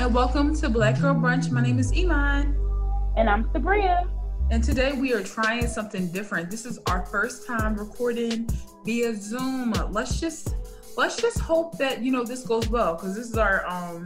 and welcome to Black Girl Brunch. My name is Iman. And I'm Sabria. And today we are trying something different. This is our first time recording via Zoom. Let's just let's just hope that you know this goes well because this is our um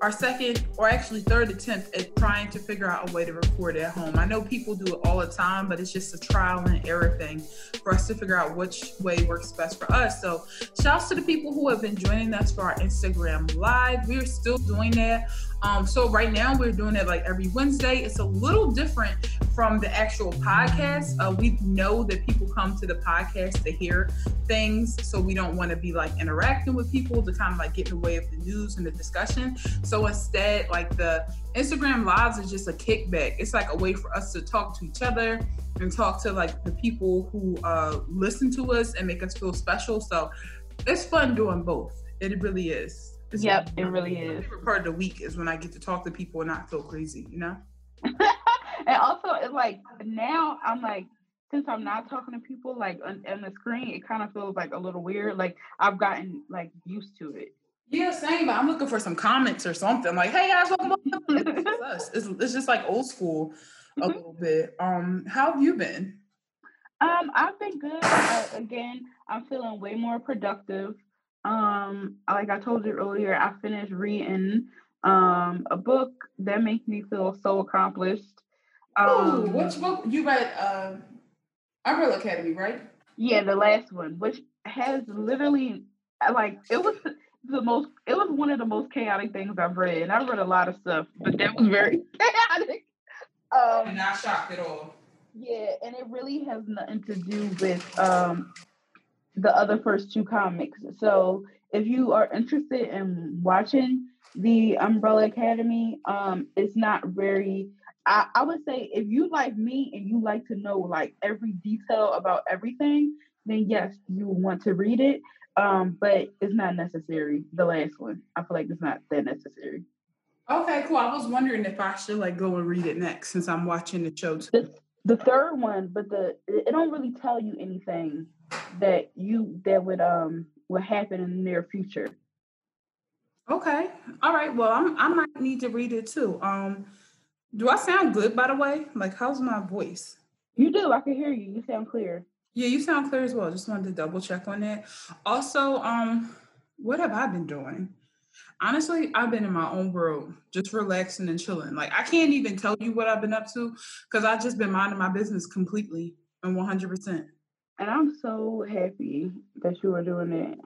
our second or actually third attempt at trying to figure out a way to record at home. I know people do it all the time, but it's just a trial and error thing for us to figure out which way works best for us. So, shouts to the people who have been joining us for our Instagram live. We're still doing that. Um, so right now we're doing it like every Wednesday. It's a little different from the actual podcast. Uh, we know that people come to the podcast to hear things, so we don't want to be like interacting with people to kind of like get in the way of the news and the discussion. So instead, like the Instagram lives is just a kickback. It's like a way for us to talk to each other and talk to like the people who uh, listen to us and make us feel special. So it's fun doing both. It really is. It's yep, it really is. favorite part of the week is when I get to talk to people and not feel crazy, you know? and also, it's like now I'm like, since I'm not talking to people like on, on the screen, it kind of feels like a little weird. Like I've gotten like used to it. Yeah, same. But I'm looking for some comments or something. Like, hey guys, welcome. it's, us. It's, it's just like old school a mm-hmm. little bit. Um, how have you been? Um, I've been good. Uh, again, I'm feeling way more productive. Um, like I told you earlier, I finished reading um a book that makes me feel so accomplished. Um, Ooh, which book you read? Uh, Umbrella Academy, right? Yeah, the last one, which has literally like it was the most. It was one of the most chaotic things I've read, and I read a lot of stuff, but that was very chaotic. Um, not shocked at all. Yeah, and it really has nothing to do with um the other first two comics. So if you are interested in watching the Umbrella Academy, um, it's not very. I, I would say if you like me and you like to know like every detail about everything, then yes, you want to read it. Um, but it's not necessary. The last one, I feel like it's not that necessary. Okay, cool. I was wondering if I should like go and read it next since I'm watching the show too. The, the third one, but the it don't really tell you anything that you that would um would happen in the near future. Okay. All right. Well, I'm, I might need to read it too. Um, do I sound good, by the way? Like, how's my voice? You do. I can hear you. You sound clear. Yeah, you sound clear as well. Just wanted to double check on that. Also, um, what have I been doing? Honestly, I've been in my own world, just relaxing and chilling. Like, I can't even tell you what I've been up to because I've just been minding my business completely and 100%. And I'm so happy that you are doing that.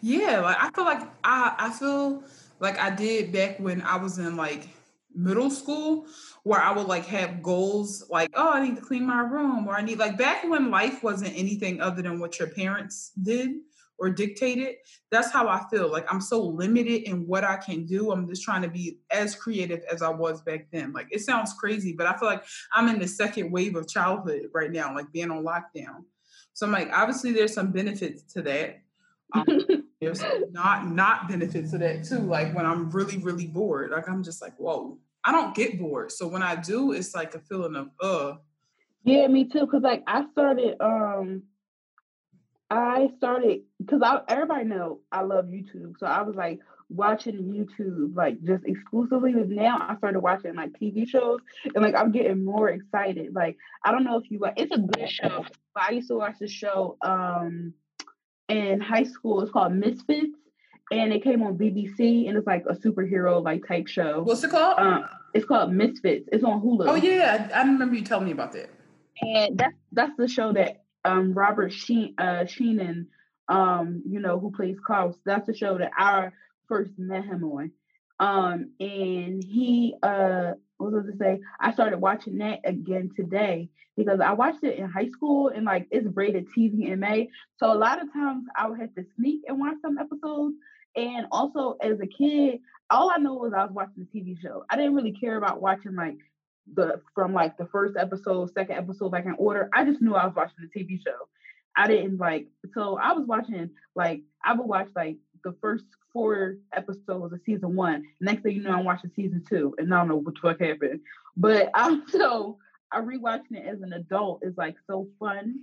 Yeah, like I feel like I I feel like I did back when I was in like middle school where I would like have goals like, oh, I need to clean my room or I need like back when life wasn't anything other than what your parents did or dictated. That's how I feel. Like I'm so limited in what I can do. I'm just trying to be as creative as I was back then. Like it sounds crazy, but I feel like I'm in the second wave of childhood right now, like being on lockdown. So I'm like, obviously there's some benefits to that. Um, there's not not benefits to that too. Like when I'm really, really bored, like I'm just like, whoa, I don't get bored. So when I do, it's like a feeling of uh. Yeah, me too. Cause like I started um I started because I everybody know I love YouTube. So I was like, watching YouTube like just exclusively. But now I started watching like TV shows and like I'm getting more excited. Like I don't know if you like it's a good show. But I used to watch the show um in high school. It's called Misfits. And it came on BBC and it's like a superhero like type show. What's it called? Um, it's called Misfits. It's on Hulu. Oh yeah, I, I remember you telling me about that. And that's that's the show that um Robert Sheen uh Sheehan um, you know, who plays Klaus. That's the show that our first met him on. Um, and he uh what was I to say? I started watching that again today because I watched it in high school and like it's rated TV-MA. So a lot of times I would have to sneak and watch some episodes. And also as a kid, all I know was I was watching the TV show. I didn't really care about watching like the from like the first episode, second episode, like in order. I just knew I was watching the TV show. I didn't like so I was watching like I would watch like the first four episodes of season one. Next thing you know, I'm watching season two, and I don't know what the fuck happened. But I'm so I rewatching it as an adult is like so fun.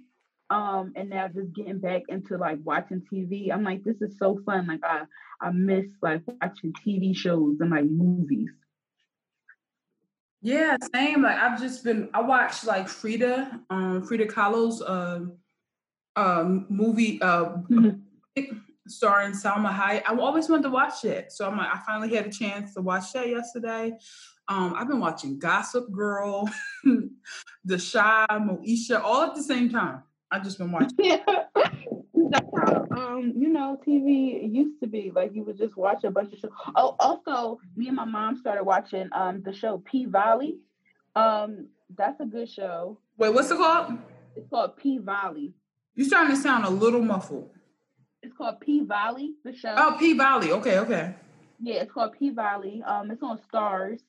Um, and now just getting back into like watching TV. I'm like, this is so fun. Like I I miss like watching TV shows and like movies. Yeah, same. Like I've just been I watched like Frida, um Frida Kahlo's uh, um movie uh mm-hmm. starring Salma Hayek. I always wanted to watch it. So I'm like, I finally had a chance to watch that yesterday. Um, I've been watching Gossip Girl, The Chi, Moesha, all at the same time. I've just been watching. Yeah. That's how um, you know, TV used to be. Like you would just watch a bunch of shows. Oh, also, me and my mom started watching um the show P Valley. Um, that's a good show. Wait, what's it called? It's called P Valley. You're starting to sound a little muffled. It's called P Valley, the show. Oh, P Valley. Okay, okay. Yeah, it's called P Valley. Um, it's on Starz.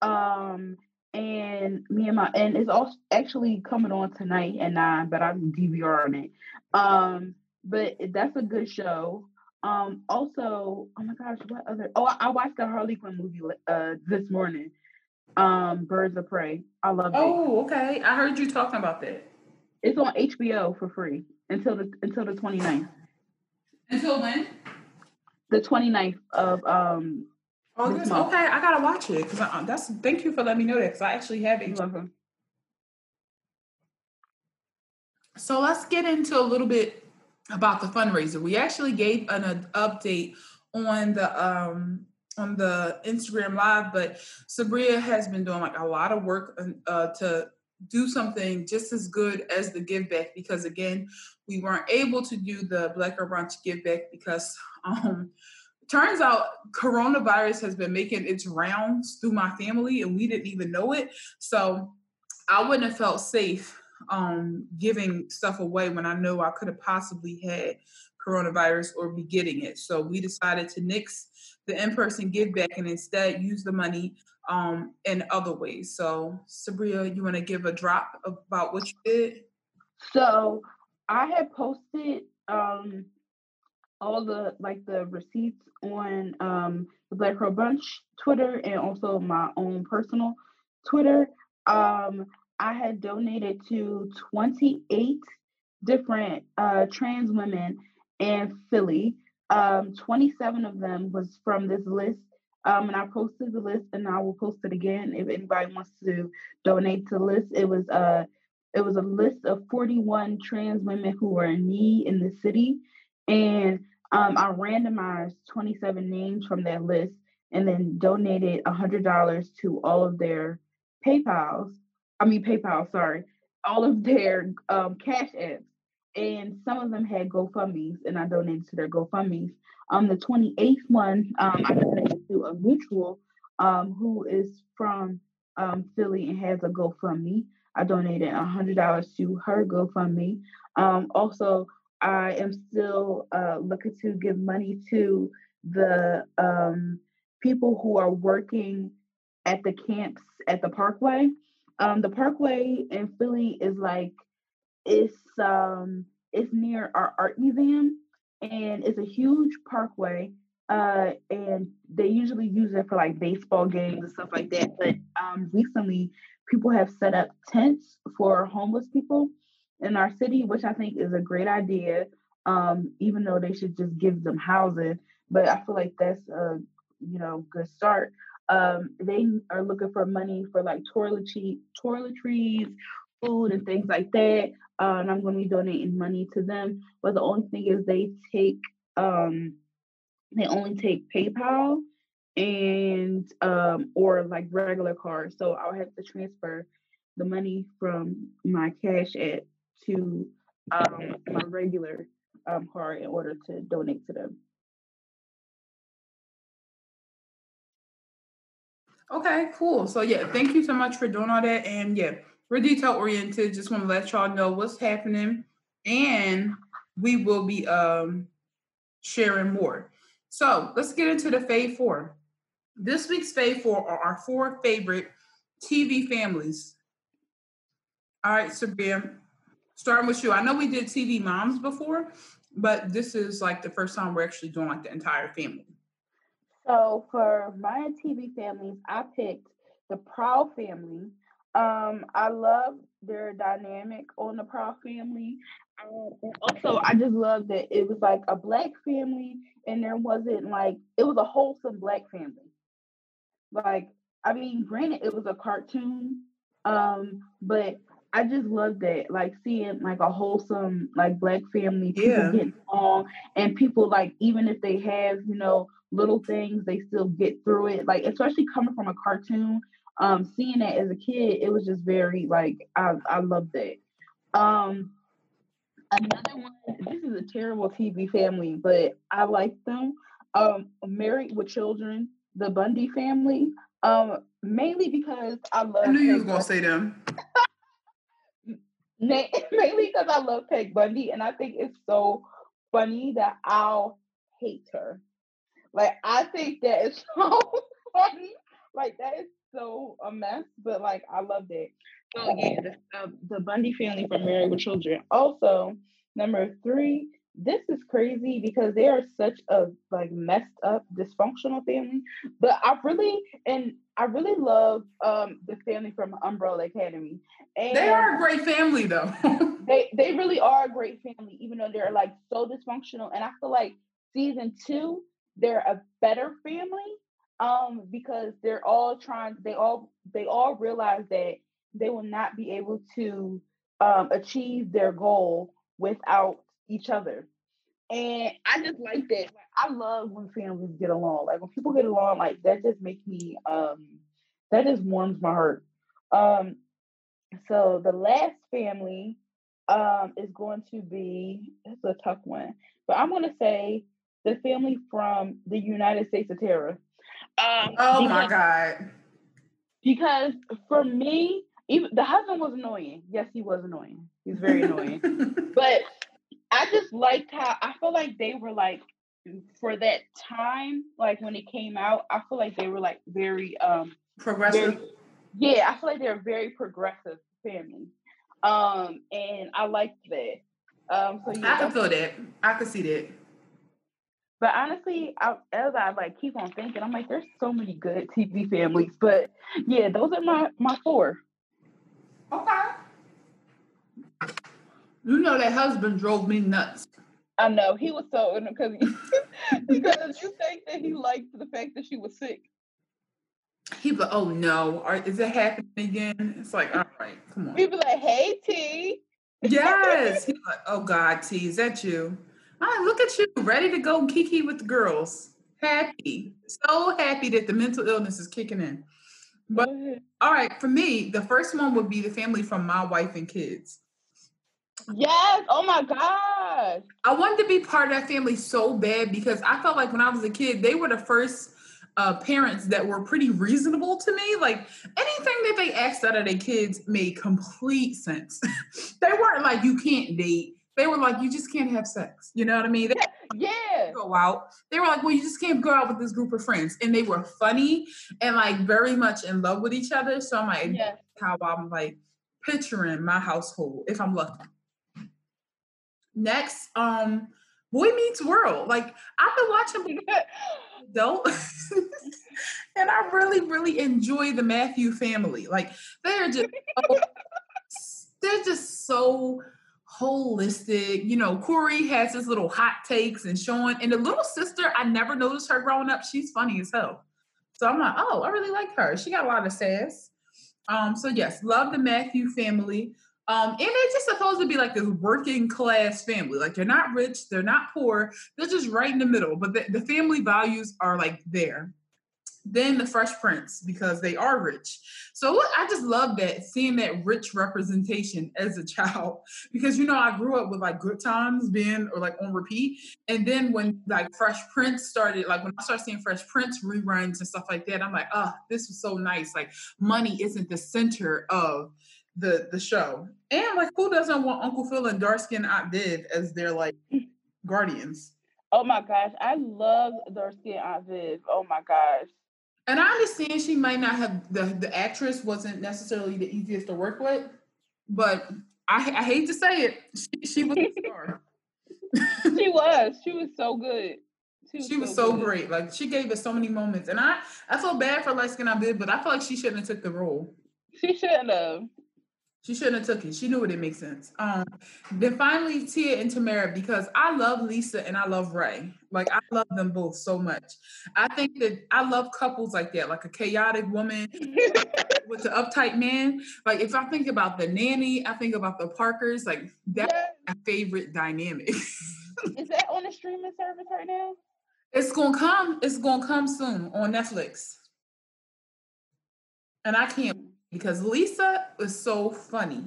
Um, and me and my and it's also actually coming on tonight at nine, but I'm DVRing it. Um, but that's a good show. Um, also, oh my gosh, what other? Oh, I, I watched the Harley Quinn movie uh this morning. Um, Birds of Prey. I love it. Oh, okay. I heard you talking about that. It's on HBO for free until the until the 29th. Until when? The 29th of um August. Okay, I gotta watch it because that's. Thank you for letting me know that because I actually have it. So let's get into a little bit about the fundraiser. We actually gave an, an update on the um on the Instagram live, but Sabria has been doing like a lot of work uh, to do something just as good as the give back because again, we weren't able to do the Black Girl Brunch give back because um turns out coronavirus has been making its rounds through my family and we didn't even know it. So I wouldn't have felt safe um, giving stuff away when I know I could have possibly had coronavirus or be getting it. So we decided to nix the in-person give back and instead use the money um, in other ways. So Sabria, you want to give a drop about what you did? So I had posted um, all the like the receipts on um, the Black Girl Brunch Twitter and also my own personal Twitter. Um, I had donated to 28 different uh, trans women in Philly. Um, 27 of them was from this list. Um, and I posted the list and I will post it again if anybody wants to donate to the list. It was uh it was a list of 41 trans women who were in need in the city. And um, I randomized 27 names from that list and then donated $100 to all of their PayPal's. I mean, PayPal, sorry, all of their um, cash apps. And some of them had GoFundMe's, and I donated to their GoFundMe's. Um, the 28th one, um, I donated to a mutual um, who is from um, Philly and has a GoFundMe. I donated $100 to her GoFundMe. Um, also, I am still uh, looking to give money to the um, people who are working at the camps at the Parkway. Um, the Parkway in Philly is like it's um it's near our art museum and it's a huge parkway uh and they usually use it for like baseball games and stuff like that but um recently people have set up tents for homeless people in our city, which I think is a great idea. Um, even though they should just give them housing, but I feel like that's a you know good start. Um, they are looking for money for like toiletry, toiletries, food, and things like that. Uh, and I'm going to be donating money to them. But the only thing is they take um, they only take PayPal and um, or like regular cards. So I'll have to transfer the money from my cash app to um, my regular um, card in order to donate to them. Okay, cool. So yeah, thank you so much for doing all that. And yeah, we're detail oriented. Just want to let y'all know what's happening, and we will be um sharing more. So let's get into the Fave Four. This week's Fave Four are our four favorite TV families. All right, Sabria, starting with you. I know we did TV moms before, but this is like the first time we're actually doing like the entire family. So for my TV families, I picked the Proud family. Um, I love their dynamic on the Proud family. Um, and also, I just love that it was like a black family, and there wasn't like it was a wholesome black family. Like, I mean, granted, it was a cartoon, um, but I just love that, like seeing like a wholesome like black family, people Yeah. getting along, and people like even if they have you know little things, they still get through it. Like especially coming from a cartoon, um, seeing that as a kid, it was just very like I I loved that. Um, another one. This is a terrible TV family, but I like them. Um, Married with Children, the Bundy family. Um, mainly because I love. I knew you was gonna say them. Mainly because I love Peg Bundy, and I think it's so funny that I'll hate her. Like I think that is so funny. Like that is so a mess, but like I loved it. So yeah, the, uh, the Bundy family from Married with Children. Also, number three. This is crazy because they are such a like messed up, dysfunctional family. But I really and I really love um the family from Umbrella Academy. And They are a great family though. they they really are a great family, even though they're like so dysfunctional. And I feel like season two, they're a better family. Um, because they're all trying, they all they all realize that they will not be able to um achieve their goal without each other. And I just like that. I love when families get along. Like when people get along, like that just makes me um that just warms my heart. Um so the last family um is going to be it's a tough one, but I'm gonna say the family from the United States of Tara. Um, oh my god. Because for me, even the husband was annoying. Yes, he was annoying. He's very annoying. But I just liked how I feel like they were like for that time, like when it came out, I feel like they were like very um Progressive. very yeah, I feel like they're a very progressive family. Um and I liked that. Um so yeah, I can feel that. I can see that. but honestly, I, as I like keep on thinking, I'm like, there's so many good TV families. But yeah, those are my my four. Okay. You know that husband drove me nuts. I know he was so because because you think that he liked the fact that she was sick. He be like, oh no, is it happening again? It's like, all right, come on. He'd be like, "Hey T, Yes. He's like, oh God, T, is that you? Ah, look at you, ready to go kiki with the girls. Happy. So happy that the mental illness is kicking in. But all right, for me, the first one would be the family from my wife and kids. Yes, oh my gosh, I wanted to be part of that family so bad because I felt like when I was a kid, they were the first uh, parents that were pretty reasonable to me. Like anything that they asked out of their kids made complete sense. they weren't like, you can't date. They were like, you just can't have sex. You know what I mean? They yeah, go out. They were like, well, you just can't go out with this group of friends. And they were funny and like very much in love with each other. So I'm like, yeah." how I'm like picturing my household if I'm lucky. Next, um, Boy Meets World. Like I've been watching adult, and I really, really enjoy the Matthew family. Like they're just, so, they're just so holistic. You know, Corey has his little hot takes and showing, and the little sister, I never noticed her growing up. She's funny as hell. So I'm like, oh, I really like her. She got a lot of sass. Um, so yes, love the Matthew family. Um, and they're just supposed to be like this working class family. Like they're not rich, they're not poor, they're just right in the middle. But the, the family values are like there. Then the Fresh Prince because they are rich. So I just love that seeing that rich representation as a child because you know I grew up with like Good Times being or like on repeat, and then when like Fresh Prince started, like when I started seeing Fresh Prince reruns and stuff like that, I'm like, oh, this was so nice. Like money isn't the center of the the show. And like who doesn't want Uncle Phil and Darsky and Aunt Viv as their like guardians? Oh my gosh, I love Darsky and Aunt Viv. Oh my gosh. And I understand she might not have the the actress wasn't necessarily the easiest to work with, but I, I hate to say it, she, she was a star. She was. She was so good. she was so good. great. Like she gave us so many moments, and I I feel bad for light skin I did, but I feel like she shouldn't have took the role. She shouldn't have. She shouldn't have took it. She knew it didn't make sense. Um, then finally Tia and Tamera, because I love Lisa and I love Ray. Like I love them both so much. I think that I love couples like that, like a chaotic woman with the uptight man. Like if I think about the nanny, I think about the Parkers. Like that's yes. my favorite dynamic. Is that on the streaming service right now? It's gonna come. It's gonna come soon on Netflix. And I can't because Lisa is so funny.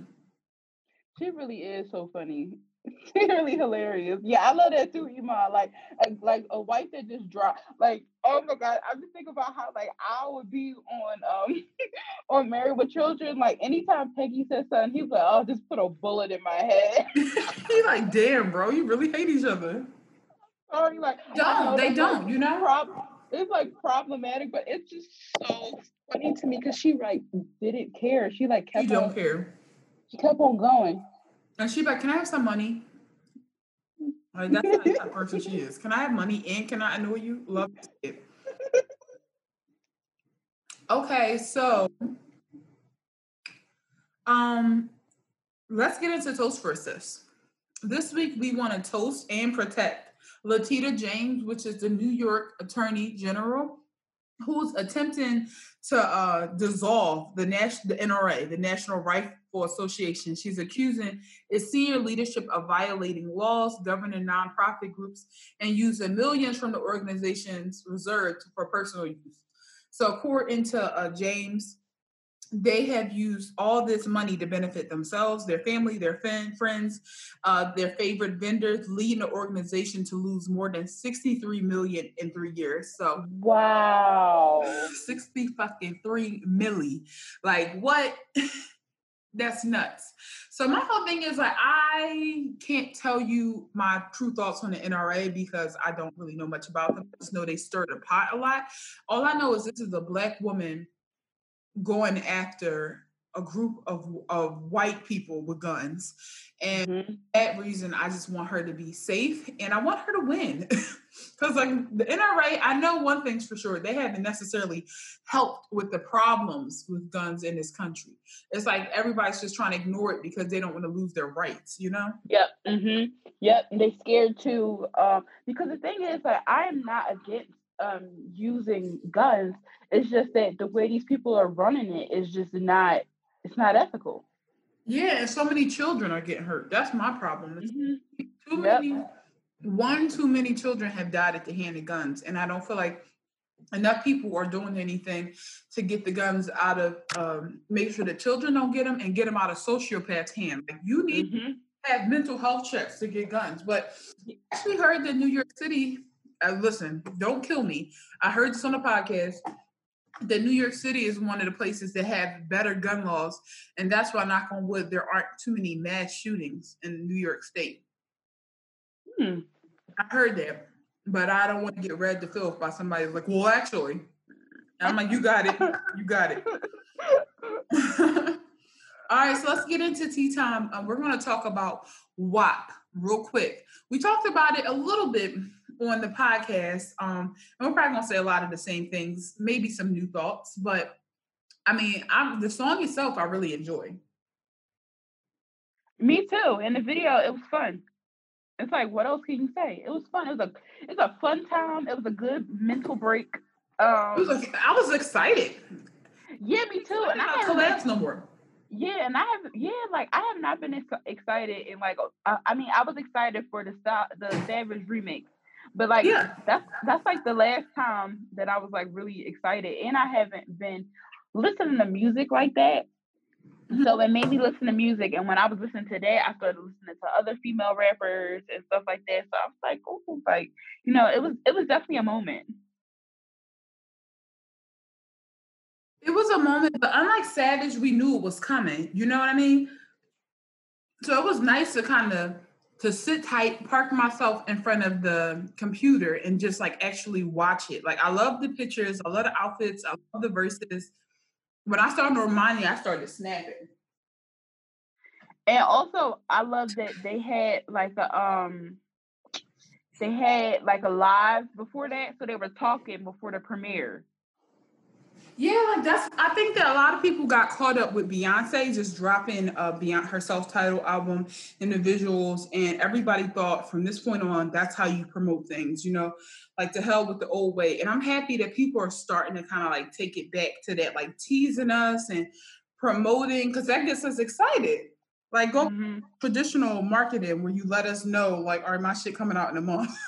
She really is so funny. She's really hilarious. Yeah, I love that too, Iman. Like, like, like a wife that just dropped. Like, oh my god, I'm just thinking about how like I would be on um on Married with Children. Like, anytime Peggy says something, he's like, "Oh, just put a bullet in my head." He's like, "Damn, bro, you really hate each other." Sorry, like, don't they don't? You know, prob- it's like problematic, but it's just so funny to me because she like didn't care. She like kept. You don't on, care. She kept on going. And she like, can I have some money? Like that's the type of person she is. Can I have money and can I annoy you? Love it. Okay, so um let's get into toast for sis. This week we want to toast and protect Letitia James, which is the New York Attorney General who's attempting to uh, dissolve the the NRA, the National Rifle Association. She's accusing its senior leadership of violating laws governing nonprofit groups and using millions from the organization's reserved for personal use. So, according to uh, James, they have used all this money to benefit themselves, their family, their fan, friends, uh, their favorite vendors, leading the organization to lose more than 63 million in three years. So wow, 60 fucking three milli. Like what? That's nuts. So my whole thing is like I can't tell you my true thoughts on the NRA because I don't really know much about them. I just know they stirred the pot a lot. All I know is this is a black woman going after a group of of white people with guns and mm-hmm. that reason i just want her to be safe and i want her to win because like the nra i know one thing's for sure they haven't necessarily helped with the problems with guns in this country it's like everybody's just trying to ignore it because they don't want to lose their rights you know yep mm-hmm. yep and they scared too um, because the thing is that i am not against um, using guns. It's just that the way these people are running it is just not. It's not ethical. Yeah, and so many children are getting hurt. That's my problem. Mm-hmm. Too yep. many, one too many children have died at the hand of guns, and I don't feel like enough people are doing anything to get the guns out of um, make sure the children don't get them and get them out of sociopaths' hands. Like you need mm-hmm. to have mental health checks to get guns. But I actually heard that New York City uh, listen, don't kill me. I heard this on a podcast that New York City is one of the places that have better gun laws, and that's why, knock on wood, there aren't too many mass shootings in New York State. Hmm. I heard that, but I don't want to get read to filth by somebody like, well, actually, I'm like, you got it, you got it. All right, so let's get into tea time. Um, we're going to talk about WAP real quick. We talked about it a little bit on the podcast. Um, and we're probably gonna say a lot of the same things, maybe some new thoughts, but I mean, I'm the song itself I really enjoy. Me too. In the video, it was fun. It's like, what else can you say? It was fun. It was a it's a fun time. It was a good mental break. Um, was a, I was excited. Yeah, me too. And I collapse no more. Yeah, and I have yeah, like I have not been ex- excited and like I, I mean I was excited for the stop the Savage remix but like yeah. that's that's like the last time that I was like really excited, and I haven't been listening to music like that. Mm-hmm. So it made me listen to music, and when I was listening to that, I started listening to other female rappers and stuff like that. So I was like, oh, like you know, it was it was definitely a moment. It was a moment, but unlike Savage, we knew it was coming. You know what I mean? So it was nice to kind of to sit tight, park myself in front of the computer and just like actually watch it. Like I love the pictures, I love the outfits, I love the verses. When I started reminding, I started snapping. And also I love that they had like a um they had like a live before that, so they were talking before the premiere. Yeah, like that's. I think that a lot of people got caught up with Beyonce just dropping uh Beyond her self-titled album and the visuals, and everybody thought from this point on that's how you promote things. You know, like to hell with the old way. And I'm happy that people are starting to kind of like take it back to that, like teasing us and promoting because that gets us excited. Like go mm-hmm. traditional marketing where you let us know, like, all right, my shit coming out in a month.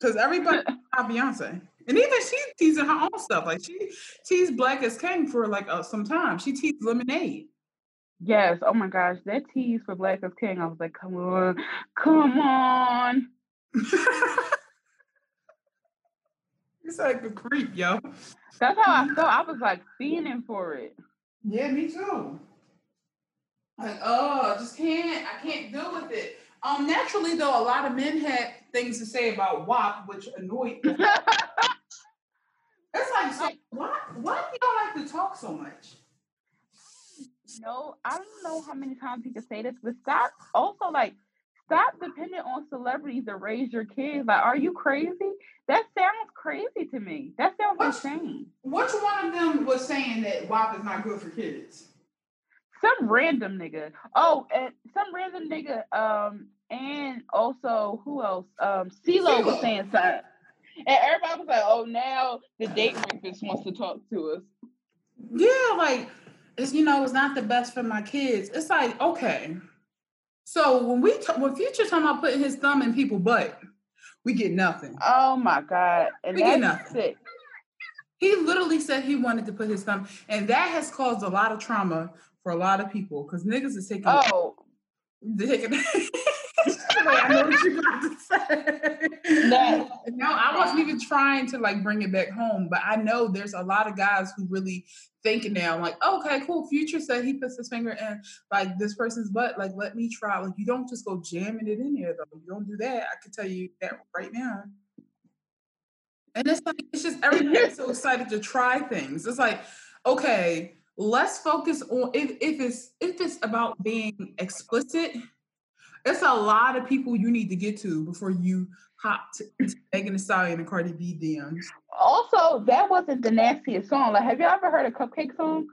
Because everybody Beyonce. And even she's teasing her own stuff. Like she teased Black Is King for like uh, some time. She teased Lemonade. Yes. Oh my gosh, that tease for Black Is King. I was like, come on, come on. it's like a creep, yo. That's how I felt. I was like fiending for it. Yeah, me too. Like, oh, I just can't. I can't deal with it. Um, naturally though, a lot of men had things to say about WAP, which annoyed me. It's like, so why, why do y'all like to talk so much? No, I don't know how many times he could say this, but stop. Also, like, stop depending on celebrities to raise your kids. Like, are you crazy? That sounds crazy to me. That sounds which, insane. Which one of them was saying that WAP is not good for kids? Some random nigga. Oh, and some random nigga. Um, and also who else? Um, CeeLo was saying something. And everybody was like, oh, now the date rapist wants to talk to us. Yeah, like, it's, you know, it's not the best for my kids. It's like, okay. So when we, t- when Future talking about putting his thumb in people's butt, we get nothing. Oh my God. And we get nothing. Sick. He literally said he wanted to put his thumb, and that has caused a lot of trauma for a lot of people because niggas is taking. Oh, taking. I know what you're about to say. No. no, I wasn't even trying to like bring it back home, but I know there's a lot of guys who really thinking now, like, okay, cool. Future said he puts his finger in like this person's butt. Like, let me try. Like, you don't just go jamming it in there though. You don't do that. I can tell you that right now. And it's like it's just everybody's so excited to try things. It's like, okay, let's focus on if, if it's if it's about being explicit it's a lot of people you need to get to before you hop to, to Megan Thee Stallion and Cardi B DMs. Also, that wasn't the nastiest song. Like, have you ever heard a CupcakKe song?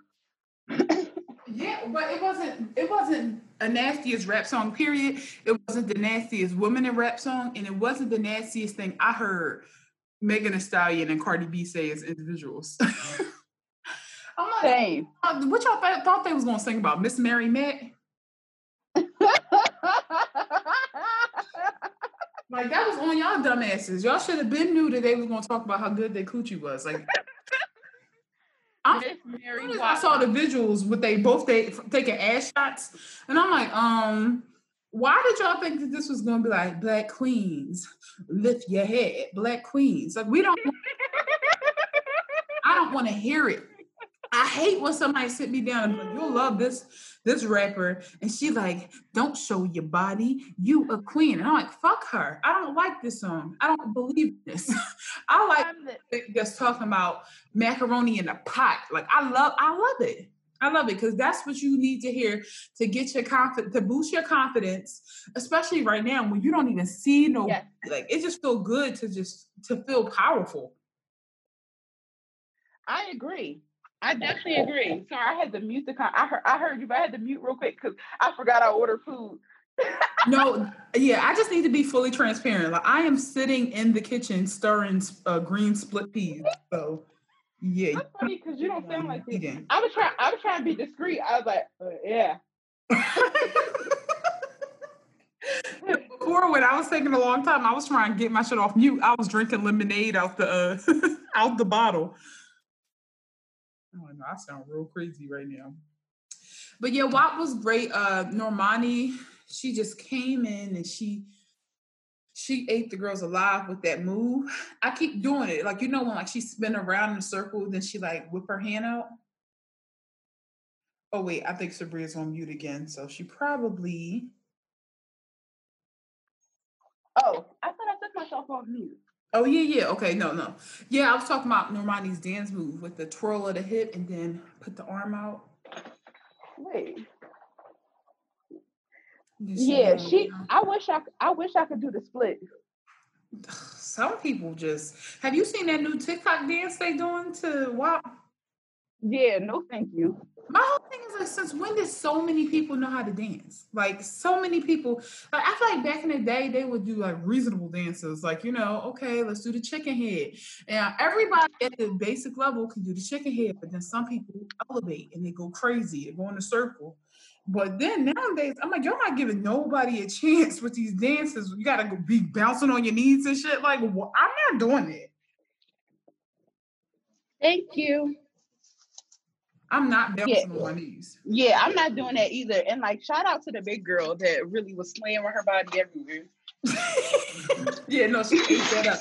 yeah, but it wasn't. It wasn't a nastiest rap song. Period. It wasn't the nastiest woman in rap song, and it wasn't the nastiest thing I heard Megan Thee Stallion and Cardi B say as individuals. I'm like, Same. Uh, what y'all thought they was gonna sing about? Miss Mary Mack? Like that was on y'all dumbasses. Y'all should have been knew that they was gonna talk about how good their coochie was. Like I, I saw the visuals with they both they taking ass shots, and I'm like, um, why did y'all think that this was gonna be like black queens lift your head, black queens? Like we don't. I don't want to hear it. I hate when somebody sit me down and like, you'll love this this rapper, and she like, don't show your body, you a queen. And I'm like, fuck her. I don't like this song. I don't believe this. I like just talking about macaroni in a pot. Like I love, I love it. I love it because that's what you need to hear to get your confidence, to boost your confidence, especially right now when you don't even see no, yes. like it just feel good to just to feel powerful. I agree. I definitely agree. Sorry, I had to mute the. Con- I heard. I heard you, but I had to mute real quick because I forgot I ordered food. no, yeah, I just need to be fully transparent. Like I am sitting in the kitchen stirring uh, green split peas. So yeah, that's funny because you don't sound like it. I was trying. I was trying to be discreet. I was like, uh, yeah. Before, when I was taking a long time, I was trying to get my shit off mute. I was drinking lemonade out the uh, out the bottle. Oh no, I sound real crazy right now. But yeah, WAP was great. Uh Normani, she just came in and she she ate the girls alive with that move. I keep doing it. Like you know when like she spin around in a circle, then she like whip her hand out. Oh wait, I think Sabria's on mute again, so she probably. Oh, I thought I took myself off mute. Oh yeah, yeah. Okay, no, no. Yeah, I was talking about Normani's dance move with the twirl of the hip and then put the arm out. Wait. Yeah, she. I wish I. I wish I could do the split. Some people just. Have you seen that new TikTok dance they doing to WAP? Yeah, no, thank you. My whole thing like, since when did so many people know how to dance? Like, so many people. Like, I feel like back in the day, they would do like reasonable dances. Like, you know, okay, let's do the chicken head. Now everybody at the basic level can do the chicken head, but then some people elevate and they go crazy. They go in a circle. But then nowadays, I'm like, you're not giving nobody a chance with these dances. You gotta be bouncing on your knees and shit. Like, well, I'm not doing it. Thank you. I'm not bouncing yeah. on my knees. Yeah, I'm not doing that either. And like, shout out to the big girl that really was slaying with her body everywhere. yeah, no, she ate that up.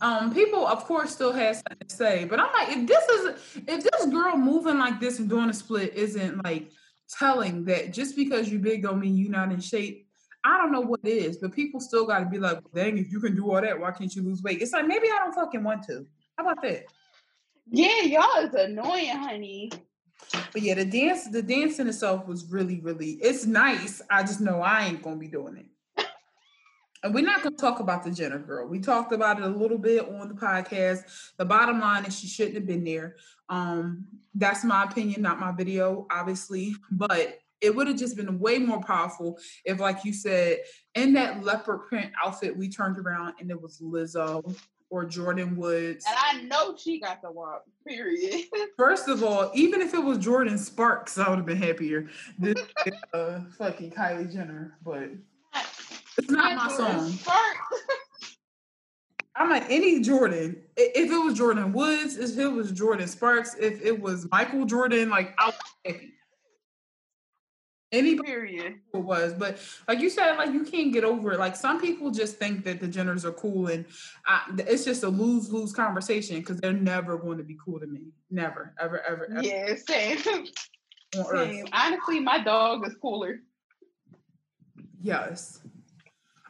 Um, people, of course, still has something to say, but I'm like, if this is, if this girl moving like this and doing a split isn't like telling that just because you big don't mean you're not in shape. I don't know what it is, but people still got to be like, dang, if you can do all that, why can't you lose weight? It's like maybe I don't fucking want to. How about that? Yeah, y'all is annoying, honey. But yeah, the dance, the dance in itself was really, really, it's nice. I just know I ain't gonna be doing it. And we're not gonna talk about the Jenner girl. We talked about it a little bit on the podcast. The bottom line is she shouldn't have been there. Um, that's my opinion, not my video, obviously. But it would have just been way more powerful if, like you said, in that leopard print outfit, we turned around and it was Lizzo or Jordyn Woods. And I know she got the walk, period. First of all, even if it was Jordin Sparks, I would have been happier than uh, fucking Kylie Jenner. But it's not my song. I'm like any Jordan. If it was Jordyn Woods, if it was Jordin Sparks, if it was Michael Jordan, like I was happy. Any period it was, but like you said, like you can't get over it. Like some people just think that the Jenners are cool, and I, it's just a lose lose conversation because they're never going to be cool to me. Never, ever, ever. ever. Yeah, same. same. Honestly, my dog is cooler. Yes.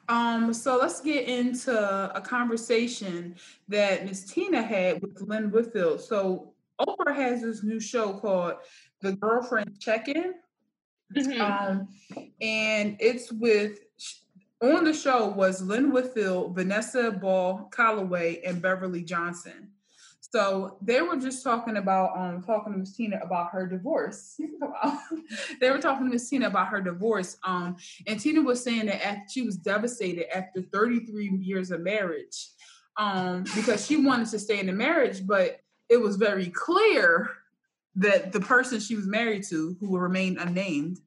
Um, so let's get into a conversation that Miss Tina had with Lynn Whitfield. So Oprah has this new show called The Girlfriend Check-In. Mm-hmm. Um, and it's with on the show was Lynn Whitfield, Vanessa Bell Calloway, and Beverly Johnson. So they were just talking about um talking to Miss Tina about her divorce. they were talking to Miss Tina about her divorce. Um, and Tina was saying that after she was devastated after 33 years of marriage, um, because she wanted to stay in the marriage, but it was very clear that the person she was married to, who will remain unnamed,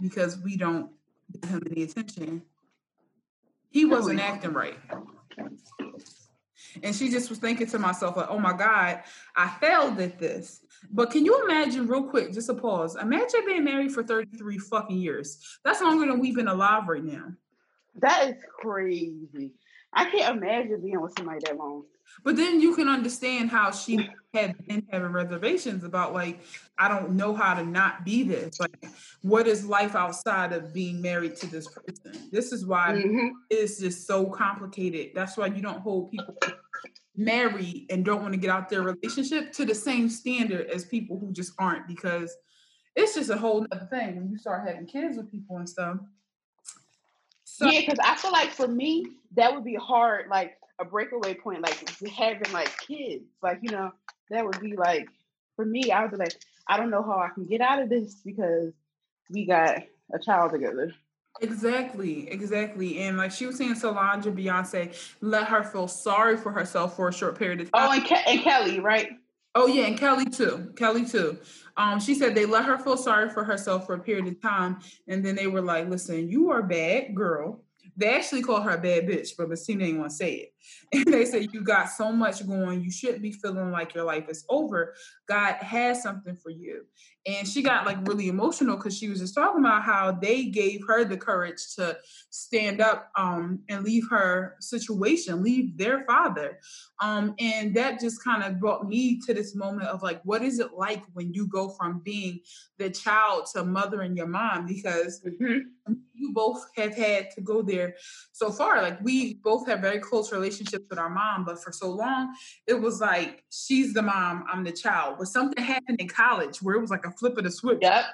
because we don't give him any attention, he wasn't acting right. And she just was thinking to myself, like, oh my God, I failed at this. But can you imagine, real quick, just a pause? Imagine being married for 33 fucking years. That's longer than we've been alive right now. That is crazy. I can't imagine being with somebody that long. But then you can understand how she had been having reservations about like, I don't know how to not be this. Like, what is life outside of being married to this person? This is why mm-hmm. it's just so complicated. That's why you don't hold people married and don't want to get out their relationship to the same standard as people who just aren't because it's just a whole other thing when you start having kids with people and stuff. So, yeah, because I feel like for me, that would be hard. Like a breakaway point, like having like kids, like you know, that would be like for me. I would be like, I don't know how I can get out of this because we got a child together. Exactly, exactly. And like she was saying, Solange and Beyonce let her feel sorry for herself for a short period of oh, time. Oh, and, Ke- and Kelly, right? Oh yeah, and Kelly too. Kelly too. Um, she said they let her feel sorry for herself for a period of time, and then they were like, "Listen, you are a bad girl. They actually call her a bad bitch, but Tina didn't want to say it. And they said, You got so much going. You shouldn't be feeling like your life is over. God has something for you. And she got like really emotional because she was just talking about how they gave her the courage to stand up um, and leave her situation, leave their father. Um, and that just kind of brought me to this moment of like, what is it like when you go from being the child to mother and your mom? Because mm-hmm. you both have had to go there so far. Like, we both have very close relationships with our mom, but for so long, it was like, she's the mom, I'm the child. But something happened in college where it was like a flip of the switch. Yep.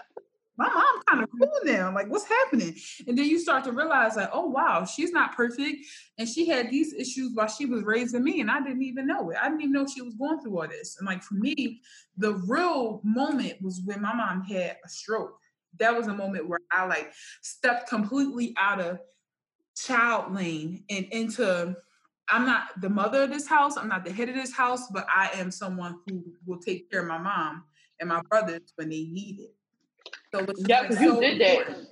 my mom kind of cool now. Like, what's happening? And then you start to realize, like, oh wow, she's not perfect, and she had these issues while she was raising me, and I didn't even know it. I didn't even know she was going through all this. And like for me, the real moment was when my mom had a stroke. That was a moment where I like stepped completely out of child lane and into I'm not the mother of this house, I'm not the head of this house, but I am someone who will take care of my mom and my brothers when they need it. So yeah, because you did that.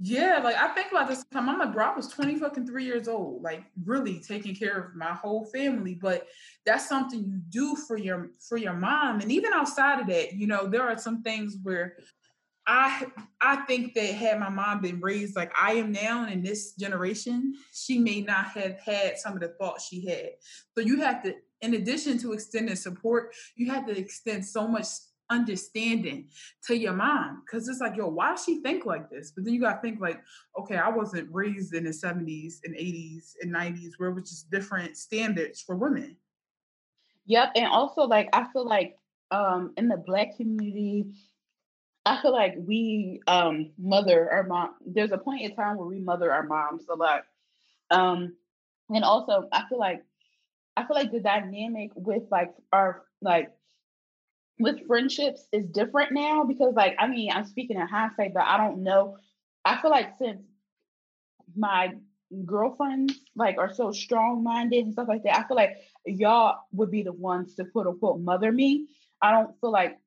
Yeah, like I think about this time. I'm like, bro, I was 20 fucking three years old, like really taking care of my whole family. But that's something you do for your for your mom. And even outside of that, you know, there are some things where I I think that had my mom been raised like I am now in this generation, she may not have had some of the thoughts she had. So you have to, in addition to extending support, you have to extend so much understanding to your mom because it's like yo why does she think like this? But then you gotta think like okay i wasn't raised in the 70s and 80s and 90s where it was just different standards for women. Yep and also like i feel like um in the black community i feel like we um mother our mom there's a point in time where we mother our moms a lot. Um and also i feel like i feel like the dynamic with like our like with friendships is different now because like I mean I'm speaking in hindsight, but I don't know. I feel like since my girlfriends like are so strong minded and stuff like that, I feel like y'all would be the ones to quote unquote mother me. I don't feel like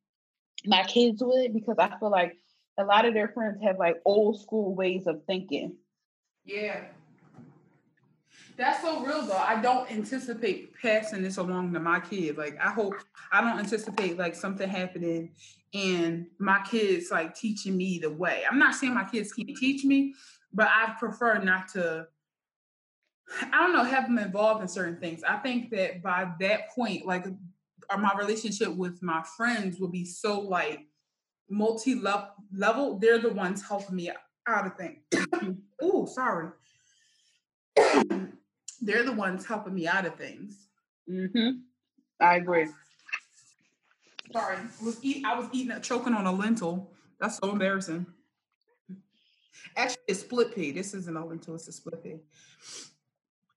my kids would because I feel like a lot of their friends have like old school ways of thinking. Yeah. That's so real though. I don't anticipate passing this along to my kid. Like I hope I don't anticipate like something happening and my kids like teaching me the way. I'm not saying my kids can't teach me, but I prefer not to I don't know, have them involved in certain things. I think that by that point, like uh, my relationship with my friends will be so like multi level. They're the ones helping me out of things. oh, sorry they're the ones helping me out of things. Mm-hmm. I agree. Sorry, I was eat, I was eating choking on a lentil. That's so embarrassing. Actually, it's split pea. This isn't a lentil, it's a split pea.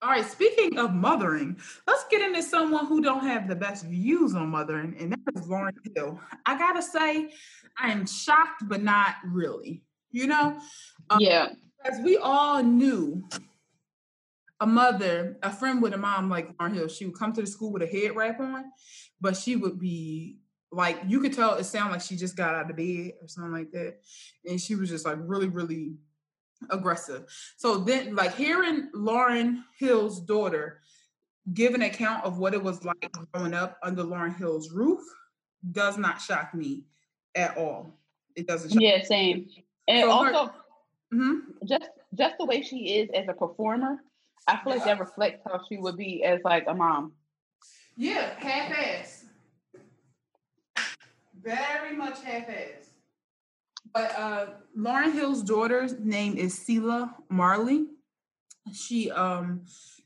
All right, speaking of mothering, let's get into someone who don't have the best views on mothering, and that is Lauryn Hill. I gotta say, I am shocked, but not really. You know? Um, yeah. As we all knew a mother, a friend with a mom like Lauryn Hill, she would come to the school with a head wrap on, but she would be like you could tell it sounded like she just got out of bed or something like that. And she was just like really, really aggressive. So then like hearing Lauryn Hill's daughter give an account of what it was like growing up under Lauryn Hill's roof does not shock me at all. It doesn't Yeah, me. same. And so also her, mm-hmm. just just the way she is as a performer, I feel like that reflects how she would be as like a mom. Yeah, half ass. Very much half ass. But uh Lauryn Hill's daughter's name is Selah Marley. She um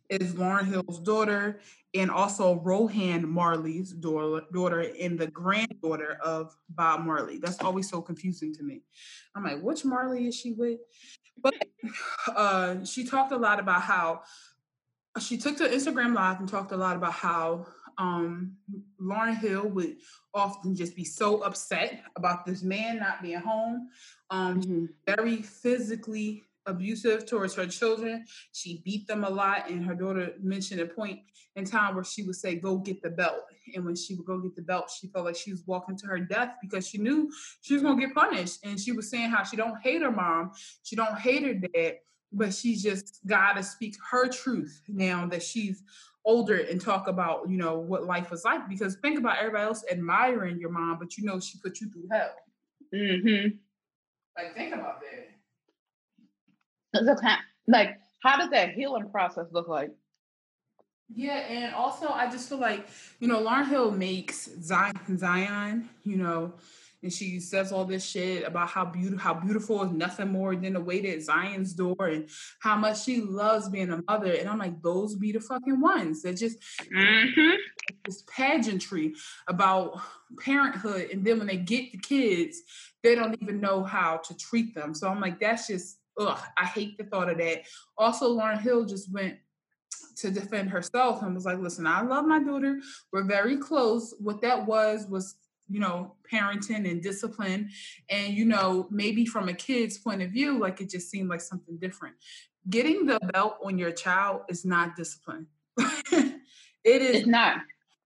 is Lauryn Hill's daughter and also Rohan Marley's daughter, daughter and the granddaughter of Bob Marley. That's always so confusing to me. I'm like, which Marley is she with? Uh, she talked a lot about how she took to Instagram Live and talked a lot about how um, Lauryn Hill would often just be so upset about this man not being home. Um, mm-hmm. Very physically abusive towards her children. She beat them a lot, and her daughter mentioned a point in time where she would say, "Go get the belt." And when she would go get the belt, she felt like she was walking to her death because she knew she was gonna get punished. And she was saying how she don't hate her mom, she don't hate her dad, but she just gotta speak her truth now that she's older and talk about you know what life was like. Because think about everybody else admiring your mom, but you know she put you through hell. Mm-hmm. Like think about that. Look, like, how does that healing process look like? Yeah, and also I just feel like, you know, Lauryn Hill makes Zion, Zion, you know, and she says all this shit about how beautiful how beautiful is nothing more than the way that Zion's door and how much she loves being a mother. And I'm like, those be the fucking ones that just mm-hmm. just pageantry about parenthood, and then when they get the kids, they don't even know how to treat them. So I'm like, that's just ugh. I hate the thought of that. Also, Lauryn Hill just went to defend herself and was like, listen, I love my daughter. We're very close. What that was was you know, parenting and discipline. And, you know, maybe from a kid's point of view, like it just seemed like something different. Getting the belt on your child is not discipline. it is it's not.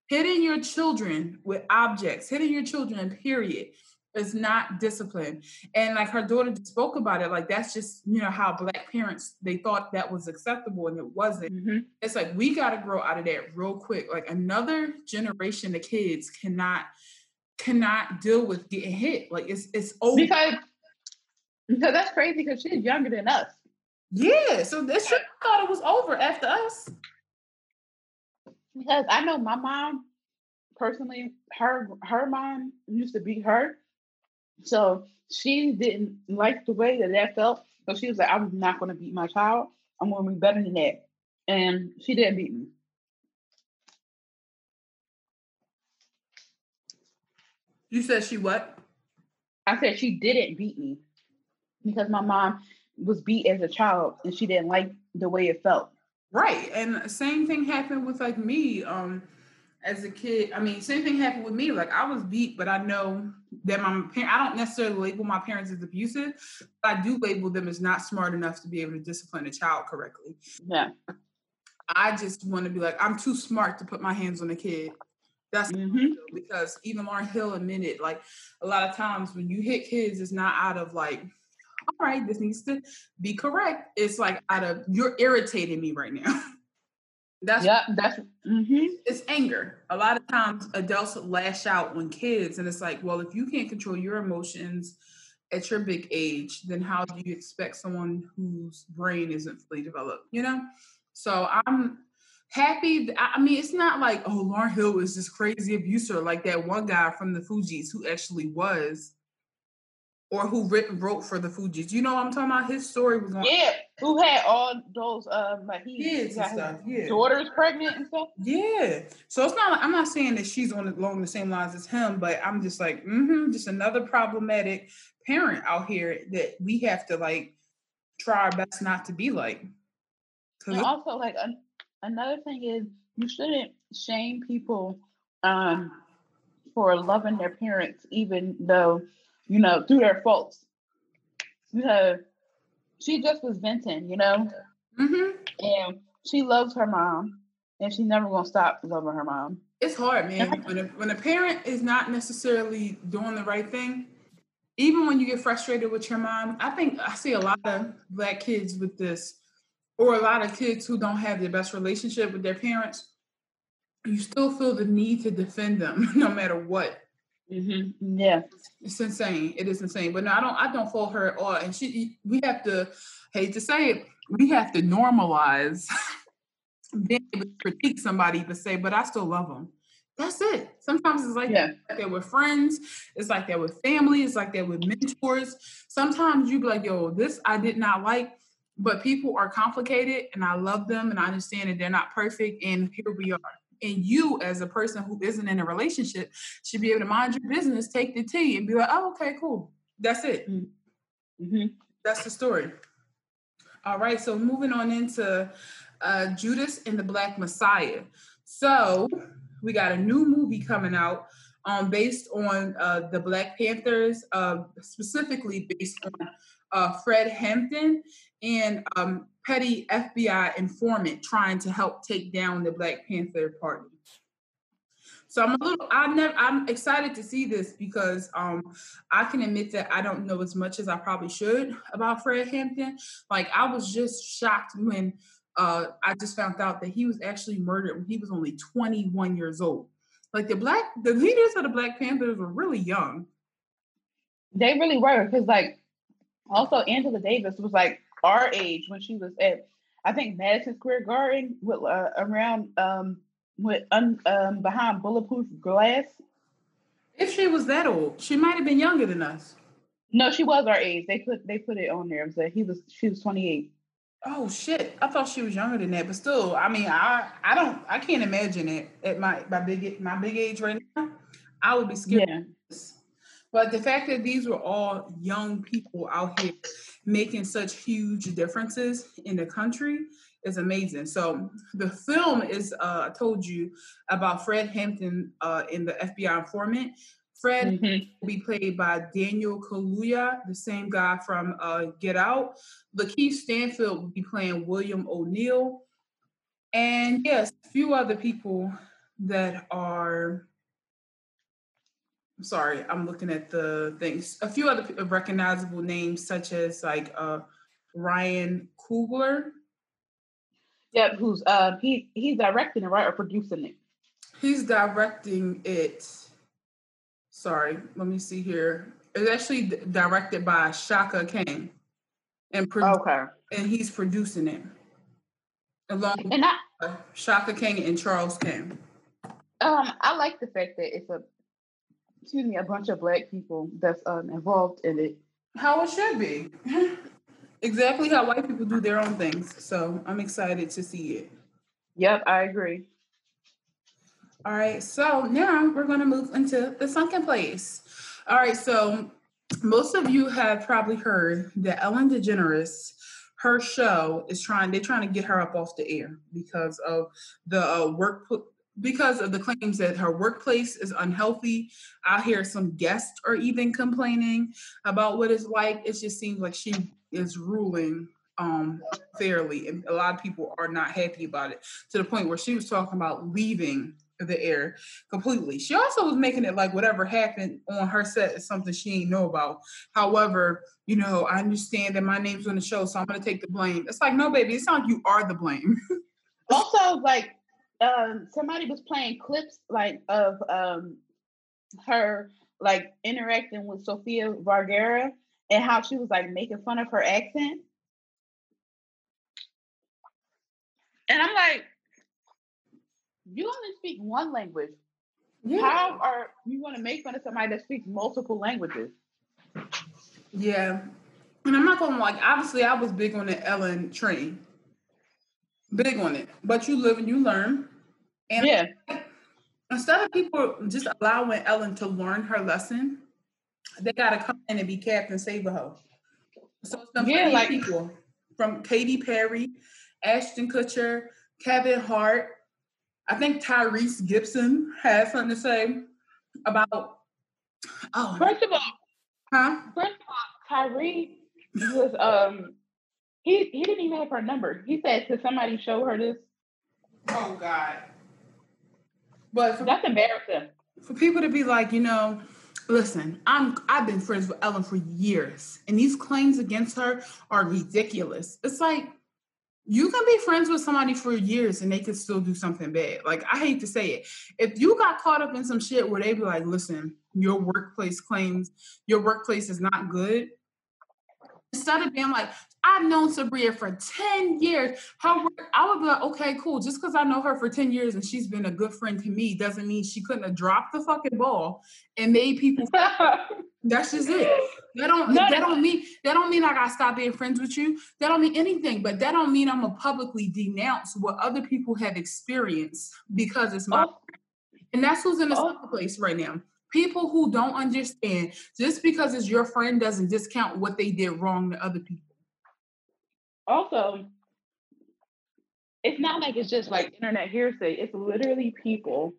Hitting your children with objects, hitting your children, period, is not discipline. And like her daughter spoke about it, like that's just, you know, how black parents they thought that was acceptable and it wasn't. Mm-hmm. It's like we gotta grow out of that real quick. Like another generation of kids cannot cannot deal with getting hit. Like it's it's over. Because because that's crazy because she's younger than us. Yeah, so this she thought it was over after us. Because I know my mom personally, her her mom used to beat her. So she didn't like the way that that felt. So she was like, I'm not gonna beat my child. I'm gonna be better than that. And she didn't beat me. You said she what? I said she didn't beat me because my mom was beat as a child and she didn't like the way it felt. Right. And same thing happened with like me. Um as a kid, I mean, same thing happened with me. Like I was beat, but I know that my parent, I don't necessarily label my parents as abusive. But I do label them as not smart enough to be able to discipline a child correctly. Yeah. I just want to be like, I'm too smart to put my hands on a kid. That's mm-hmm. because even Lauryn Hill admitted, like a lot of times when you hit kids, it's not out of like, all right, this needs to be correct. It's like out of you're irritating me right now. that's yeah, that's mm-hmm. it's anger. A lot of times adults lash out on kids, and it's like, well, if you can't control your emotions at your big age, then how do you expect someone whose brain isn't fully developed? You know. So I'm happy. I mean, it's not like, oh, Lauryn Hill is this crazy abuser like that one guy from the Fugees who actually was, or who written wrote for the Fugees. You know what I'm talking about? His story was on. Yeah, who had all those, uh, like he, Kids and stuff. Yeah. daughters pregnant and stuff. Yeah. So it's not. Like, I'm not saying that she's on along the same lines as him, but I'm just like, mm-hmm, just another problematic parent out here that we have to like try our best not to be like. And also, like another thing is you shouldn't shame people um, for loving their parents, even though you know through their faults. Because she just was venting, you know, mm-hmm. and she loves her mom, and she's never gonna stop loving her mom. It's hard, man. when a, when a parent is not necessarily doing the right thing, even when you get frustrated with your mom, I think I see a lot of black kids with this or a lot of kids who don't have the best relationship with their parents, you still feel the need to defend them no matter what. Mm-hmm. Yeah, it's insane. It is insane. But no, I don't. I don't fault her at all. And she, we have to. Hate to say it, we have to normalize being able to critique somebody to say, but I still love them. That's it. Sometimes it's like, yeah. that. they're with friends. It's like they're with family. It's like they're with mentors. Sometimes you be like, yo, this I did not like but people are complicated and I love them and I understand that they're not perfect. And here we are. And you, as a person who isn't in a relationship, should be able to mind your business, take the tea, and be like, oh, okay, cool. That's it. Mm-hmm. That's the story. All right. So moving on into uh, Judas and the Black Messiah. So we got a new movie coming out um, based on uh, the Black Panthers, uh, specifically based on uh, Fred Hampton and um, petty FBI informant trying to help take down the Black Panther Party. So I'm a little, I never, I'm excited to see this because um, I can admit that I don't know as much as I probably should about Fred Hampton. Like I was just shocked when uh, I just found out that he was actually murdered when he was only 21 years old. Like the black, the leaders of the Black Panthers were really young. They really were because like also Angela Davis was like our age when she was at I think Madison Square Garden with uh, around um with un, um behind bulletproof glass. If she was that old, she might have been younger than us. No, she was our age. They put they put it on there. Was he was she was twenty eight. Oh shit! I thought she was younger than that, but still, I mean, I I don't I can't imagine it at my my big my big age right now. I would be scared. Yeah. But the fact that these were all young people out here making such huge differences in the country is amazing. So the film is, uh, I told you about Fred Hampton uh, in the FBI informant. Fred mm-hmm. will be played by Daniel Kaluuya, the same guy from uh, Get Out. Lakeith Stanfield will be playing William O'Neal. And yes, a few other people that are sorry, I'm looking at the things. A few other recognizable names, such as like uh, Ryan Coogler. Yep, who's uh he he's directing it right or producing it? He's directing it. Sorry, let me see here. It's actually directed by Shaka King, and produ- okay, and he's producing it along and I, with Shaka King and Charles King. Um, I like the fact that it's a excuse me, a bunch of black people that's um, involved in it. How it should be. exactly how white people do their own things. So I'm excited to see it. Yep, I agree. All right, so now we're going to move into the sunken place. All right, so most of you have probably heard that Ellen DeGeneres, her show is trying, they're trying to get her up off the air because of the uh, work because of the claims that her workplace is unhealthy. I hear some guests are even complaining about what it's like. It just seems like she is ruling um fairly and a lot of people are not happy about it to the point where she was talking about leaving the air completely. She also was making it like whatever happened on her set is something she ain't know about. However, you know, I understand that my name's on the show, so I'm gonna take the blame. It's like, no, baby, it's not like you are the blame. also, like um, somebody was playing clips like of um, her like interacting with Sofia Vergara and how she was like making fun of her accent. And I'm like, you only speak one language. Yeah. How are you going to make fun of somebody that speaks multiple languages? Yeah. And I'm not going to like, obviously, I was big on the Ellen train. Big on it. But you live and you learn. And yeah. instead of people just allowing Ellen to learn her lesson, they got to come in and be Captain Save-A-Ho. So it's some yeah, like, people from Katy Perry, Ashton Kutcher, Kevin Hart. I think Tyrese Gibson has something to say about. Oh, first of all, huh? First of all, Tyrese was um he he didn't even have her number. He said, "Could somebody show her this?" Oh God. But for, that's embarrassing. For people to be like, you know, listen, I'm I've been friends with Ellen for years, and these claims against her are ridiculous. It's like you can be friends with somebody for years and they could still do something bad. Like I hate to say it. If you got caught up in some shit where they be like, listen, your workplace claims your workplace is not good, instead of being like, I've known Sabria for 10 years. How I would be like, okay, cool. Just because I know her for 10 years and she's been a good friend to me doesn't mean she couldn't have dropped the fucking ball and made people that's just it. That don't that don't mean that don't mean I gotta stop being friends with you. That don't mean anything, but that don't mean I'm gonna publicly denounce what other people have experienced because it's my oh. and that's who's in the oh. place right now people who don't understand just because it's your friend doesn't discount what they did wrong to other people also, it's not like it's just like internet hearsay. It's literally people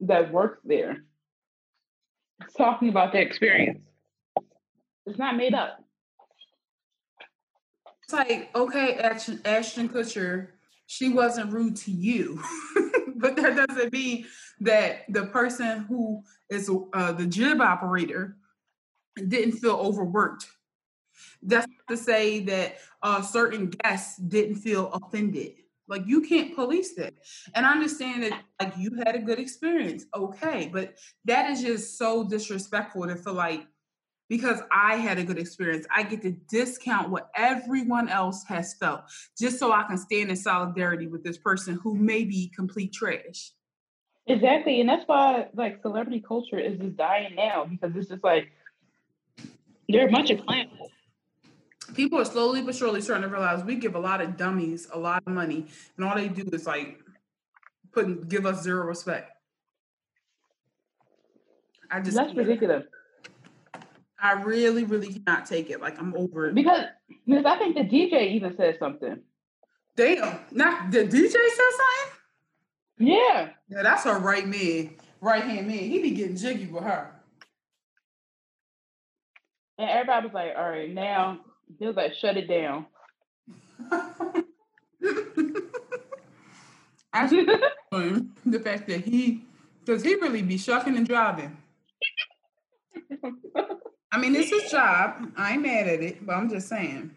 that work there talking about their experience. It's not made up. It's like, okay, Ashton, Ashton Kutcher, she wasn't rude to you, but that doesn't mean that the person who is uh, the jib operator didn't feel overworked that's to say that uh, certain guests didn't feel offended. Like you can't police that. And I understand that like you had a good experience, okay, but that is just so disrespectful to feel like because I had a good experience, I get to discount what everyone else has felt just so I can stand in solidarity with this person who may be complete trash. Exactly. And that's why like celebrity culture is just dying now because it's just like they're a bunch of clowns people are slowly but surely starting to realize we give a lot of dummies a lot of money, and all they do is like put give us zero respect. I just that's ridiculous. I really, really cannot take it. Like I'm over it. Because because I think the DJ even said something. Damn, not the DJ said something. Yeah. Yeah, that's her right man, right hand man. He be getting jiggy with her. And everybody was like, all right, now he was like, shut it down. Actually, the fact that he, because he really be shucking and driving. I mean, it's his job. I ain't mad at it, but I'm just saying.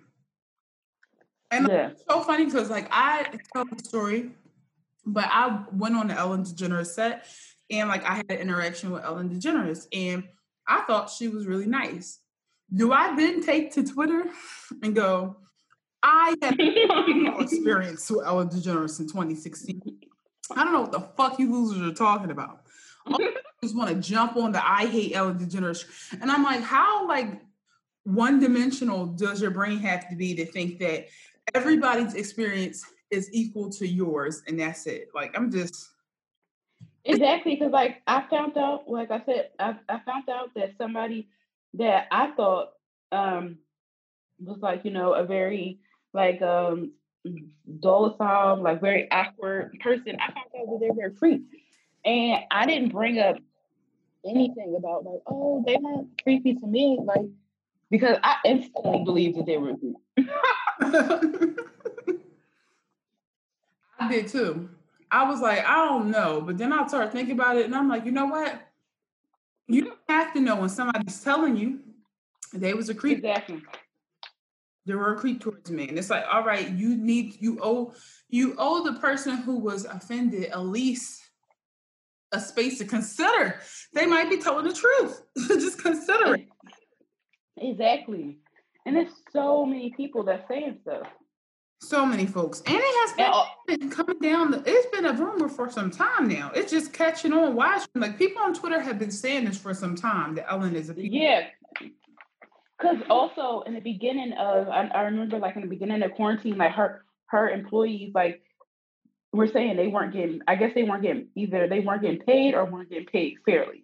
And yeah. it's so funny because, like, I tell the story, but I went on the Ellen DeGeneres set and, like, I had an interaction with Ellen DeGeneres and I thought she was really nice. Do I then take to Twitter and go, I had no experience with Ellen DeGeneres in 2016. I don't know what the fuck you losers are talking about. I just want to jump on the I hate Ellen DeGeneres. And I'm like, how like one dimensional does your brain have to be to think that everybody's experience is equal to yours and that's it? Like I'm just Exactly, because like I found out, like I said, I, I found out that somebody that I thought um was like, you know, a very like um docile, like very awkward person. I out that they're very free. And I didn't bring up anything about like, oh, they weren't creepy to me, like because I instantly believed that they were creepy. I did too. I was like, I don't know, but then I started thinking about it, and I'm like, you know what? You don't have to know when somebody's telling you they was a creep. Exactly. They were a creep towards me, and it's like, all right, you need you owe you owe the person who was offended at least a space to consider. They might be telling the truth. Just consider it. Exactly. And there's so many people that saying stuff. So many folks. And it has been, uh, been coming down. The, it's been a rumor for some time now. It's just catching on. Why? Like people on Twitter have been saying this for some time that Ellen is a people. Yeah. Because also in the beginning of, I, I remember like in the beginning of quarantine, like her her employees like we're saying they weren't getting i guess they weren't getting either they weren't getting paid or weren't getting paid fairly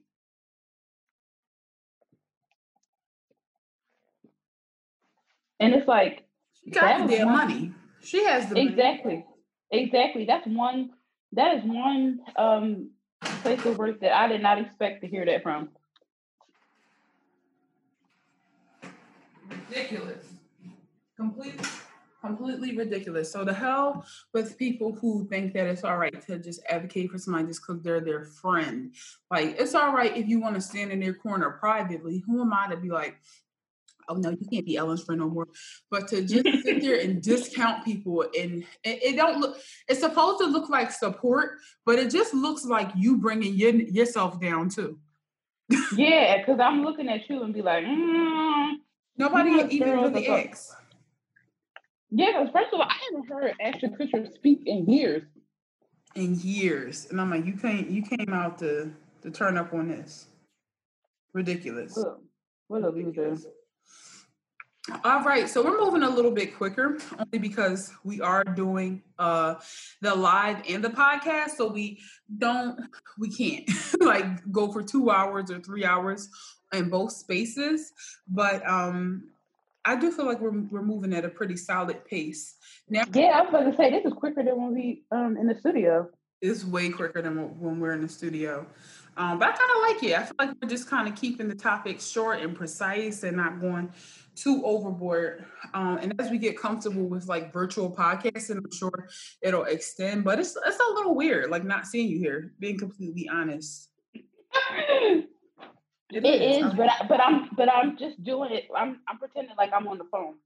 and it's like she got the damn money she has the exactly money. exactly that's one that is one um place of work that i did not expect to hear that from ridiculous completely completely ridiculous. So the hell with people who think that it's all right to just advocate for somebody just because they're their friend. Like it's all right if you want to stand in their corner privately. Who am I to be like, oh no, you can't be Ellen's friend no more. But to just sit there and discount people and it, it, don't look. It's supposed to look like support, but it just looks like you bringing your, yourself down too. yeah, because I'm looking at you and be like, mm, nobody even really asks. Yeah, because first of all, I haven't heard Ashton Kutcher speak in years. In years, and I'm like, you came, you came out to to turn up on this. Ridiculous. What a loser. All right, so we're moving a little bit quicker only because we are doing uh the live and the podcast, so we don't we can't like go for 2 hours or 3 hours in both spaces, but um I do feel like we're we're moving at a pretty solid pace. Now, yeah, I was about to say this is quicker than when we um in the studio. It's way quicker than when we're in the studio. Um, but I kind of like it. I feel like we're just kind of keeping the topic short and precise and not going too overboard. Um, and as we get comfortable with like virtual podcasting, I'm sure it'll extend. But it's it's a little weird, like not seeing you here. Being completely honest. It, it is, is but I, but I'm but I'm just doing it. I'm I'm pretending like I'm on the phone.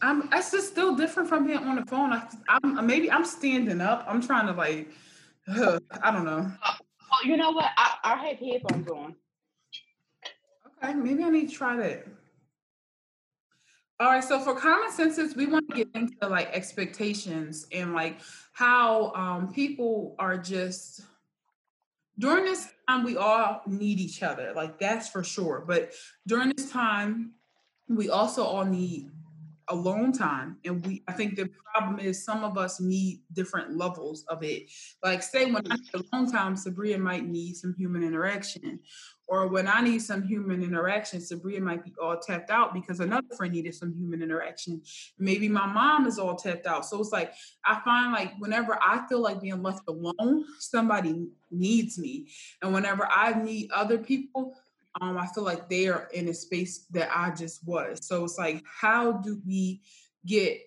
I'm. It's just still different from being on the phone. I, am maybe I'm standing up. I'm trying to like. I don't know. Oh, you know what? I, I have headphones on. Okay, maybe I need to try that. All right, so for common senses, we want to get into like expectations and like how um, people are just during this time we all need each other like that's for sure but during this time we also all need alone time and we i think the problem is some of us need different levels of it. Like say when i need alone time sabria might need some human interaction or when i need some human interaction sabria might be all tapped out because another friend needed some human interaction. Maybe my mom is all tapped out. So it's like i find like whenever i feel like being left alone somebody needs me. And whenever i need other people um, I feel like they are in a space that I just was. So it's like, how do we get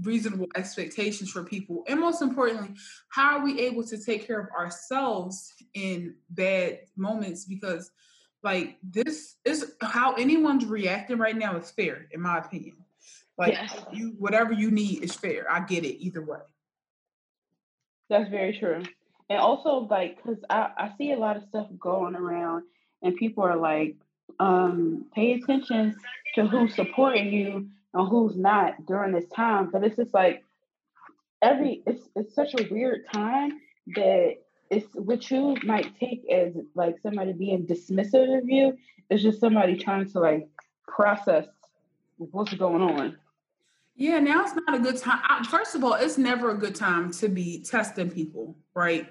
reasonable expectations for people? And most importantly, how are we able to take care of ourselves in bad moments? Because like this is how anyone's reacting right now is fair, in my opinion. Like yes. you whatever you need is fair. I get it either way. That's very true. And also like because I, I see a lot of stuff going around and people are like, um, pay attention to who's supporting you and who's not during this time. But it's just like every it's it's such a weird time that it's what you might take as like somebody being dismissive of you is just somebody trying to like process what's going on. Yeah, now it's not a good time. First of all, it's never a good time to be testing people, right?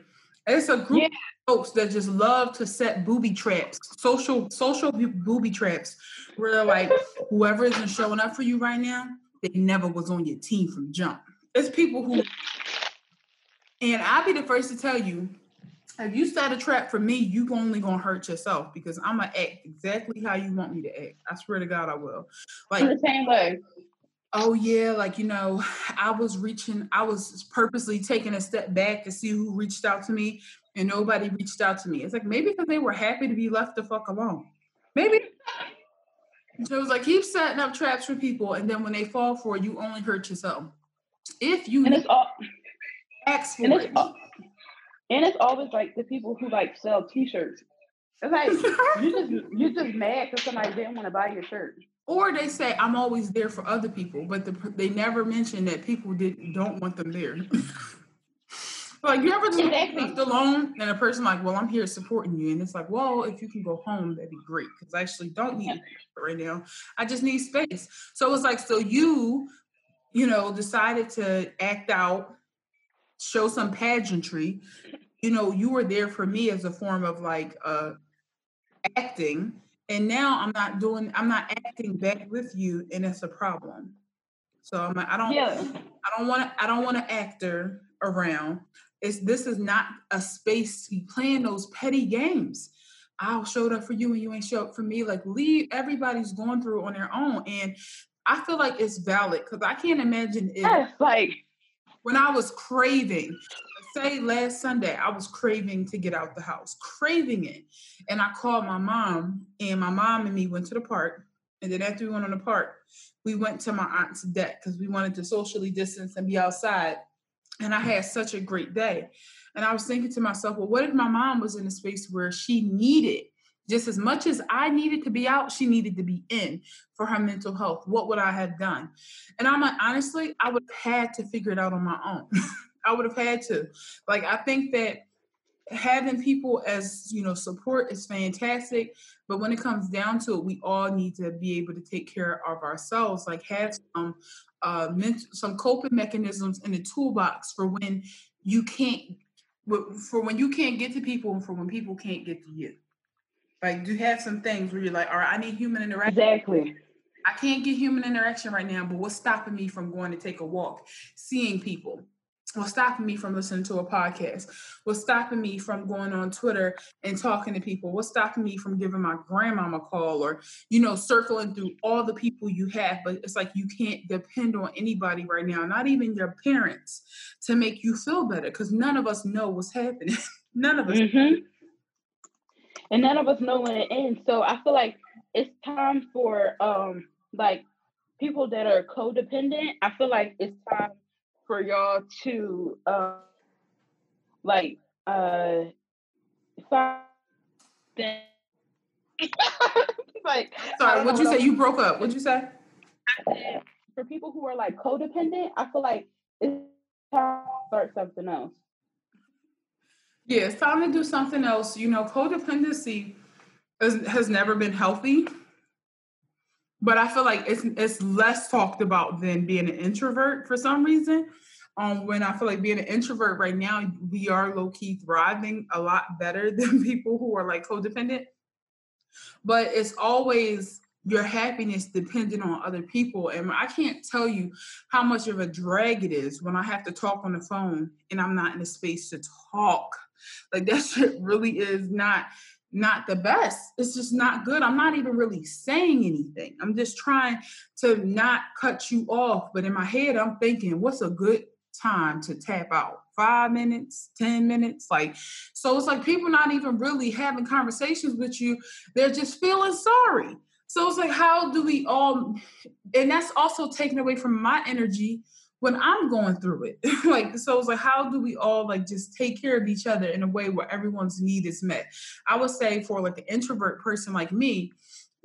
It's a group yeah. of folks that just love to set booby traps, social social booby traps, where they're like, whoever isn't showing up for you right now, they never was on your team from jump. It's people who, and I'll be the first to tell you, if you set a trap for me, you only gonna hurt yourself because I'm gonna act exactly how you want me to act. I swear to God, I will. Like the same way oh yeah like you know i was reaching i was purposely taking a step back to see who reached out to me and nobody reached out to me. It's like maybe because they were happy to be left the fuck alone. Maybe so it was like keep setting up traps for people and then when they fall for it you only hurt yourself. If you and it's all ask for and it's, it. All, and it's always like the people who like sell t-shirts. It's like you just you just mad because somebody didn't want to buy your shirt or they say I'm always there for other people, but the, they never mention that people did don't want them there. like you ever just exactly. left alone and a person like, well, I'm here supporting you, and it's like, well, if you can go home, that'd be great because I actually don't need it right now. I just need space. So it's like, so you, you know, decided to act out, show some pageantry. You know, you were there for me as a form of like uh acting and now I'm not doing, I'm not acting back with you, and it's a problem. So I'm like, I don't, yeah. I don't want to, I don't want an actor around. It's this is not a space to be playing those petty games. I'll show up for you and you ain't show up for me. Like leave everybody's going through on their own. And I feel like it's valid because I can't imagine if yes, like when I was craving say last Sunday, I was craving to get out the house, craving it. And I called my mom, and my mom and me went to the park. And then after we went on the park, we went to my aunt's deck because we wanted to socially distance and be outside. And I had such a great day. And I was thinking to myself, well, what if my mom was in a space where she needed just as much as I needed to be out, she needed to be in for her mental health. What would I have done? And I'm like, honestly, I would have had to figure it out on my own. I would have had to. Like, I think that having people as you know support is fantastic but when it comes down to it we all need to be able to take care of ourselves like have some uh some coping mechanisms in the toolbox for when you can't for when you can't get to people and for when people can't get to you. Like do have some things where you're like all right i need human interaction. Exactly. I can't get human interaction right now but what's stopping me from going to take a walk seeing people what's stopping me from listening to a podcast? What's stopping me from going on twitter and talking to people? What's stopping me from giving my grandmama a call or you know circling through all the people you have? But it's like you can't depend on anybody right now not even your parents to make you feel better because none of us know what's happening. None of us mm-hmm. and none of us know when it ends. So i feel like it's time for um like people that are codependent i feel like it's time for y'all to uh, like uh like sorry what'd you say? you broke up. What'd you say? For people who are like codependent i feel like it's time to start something else. Yeah it's time to do something else. You know codependency has, has never been healthy but I feel like it's it's less talked about than being an introvert for some reason. Um, when I feel like being an introvert right now, we are low key thriving a lot better than people who are like codependent. But it's always your happiness dependent on other people. And I can't tell you how much of a drag it is when I have to talk on the phone and I'm not in a space to talk. Like that shit really is not not the best. It's just not good. I'm not even really saying anything. I'm just trying to not cut you off. But in my head, I'm thinking, what's a good time to tap out? Five minutes, 10 minutes? Like, so it's like people not even really having conversations with you. They're just feeling sorry. So it's like, how do we all, and that's also taken away from my energy when I'm going through it. like, so it's like, how do we all like just take care of each other in a way where everyone's need is met? I would say for like an introvert person like me,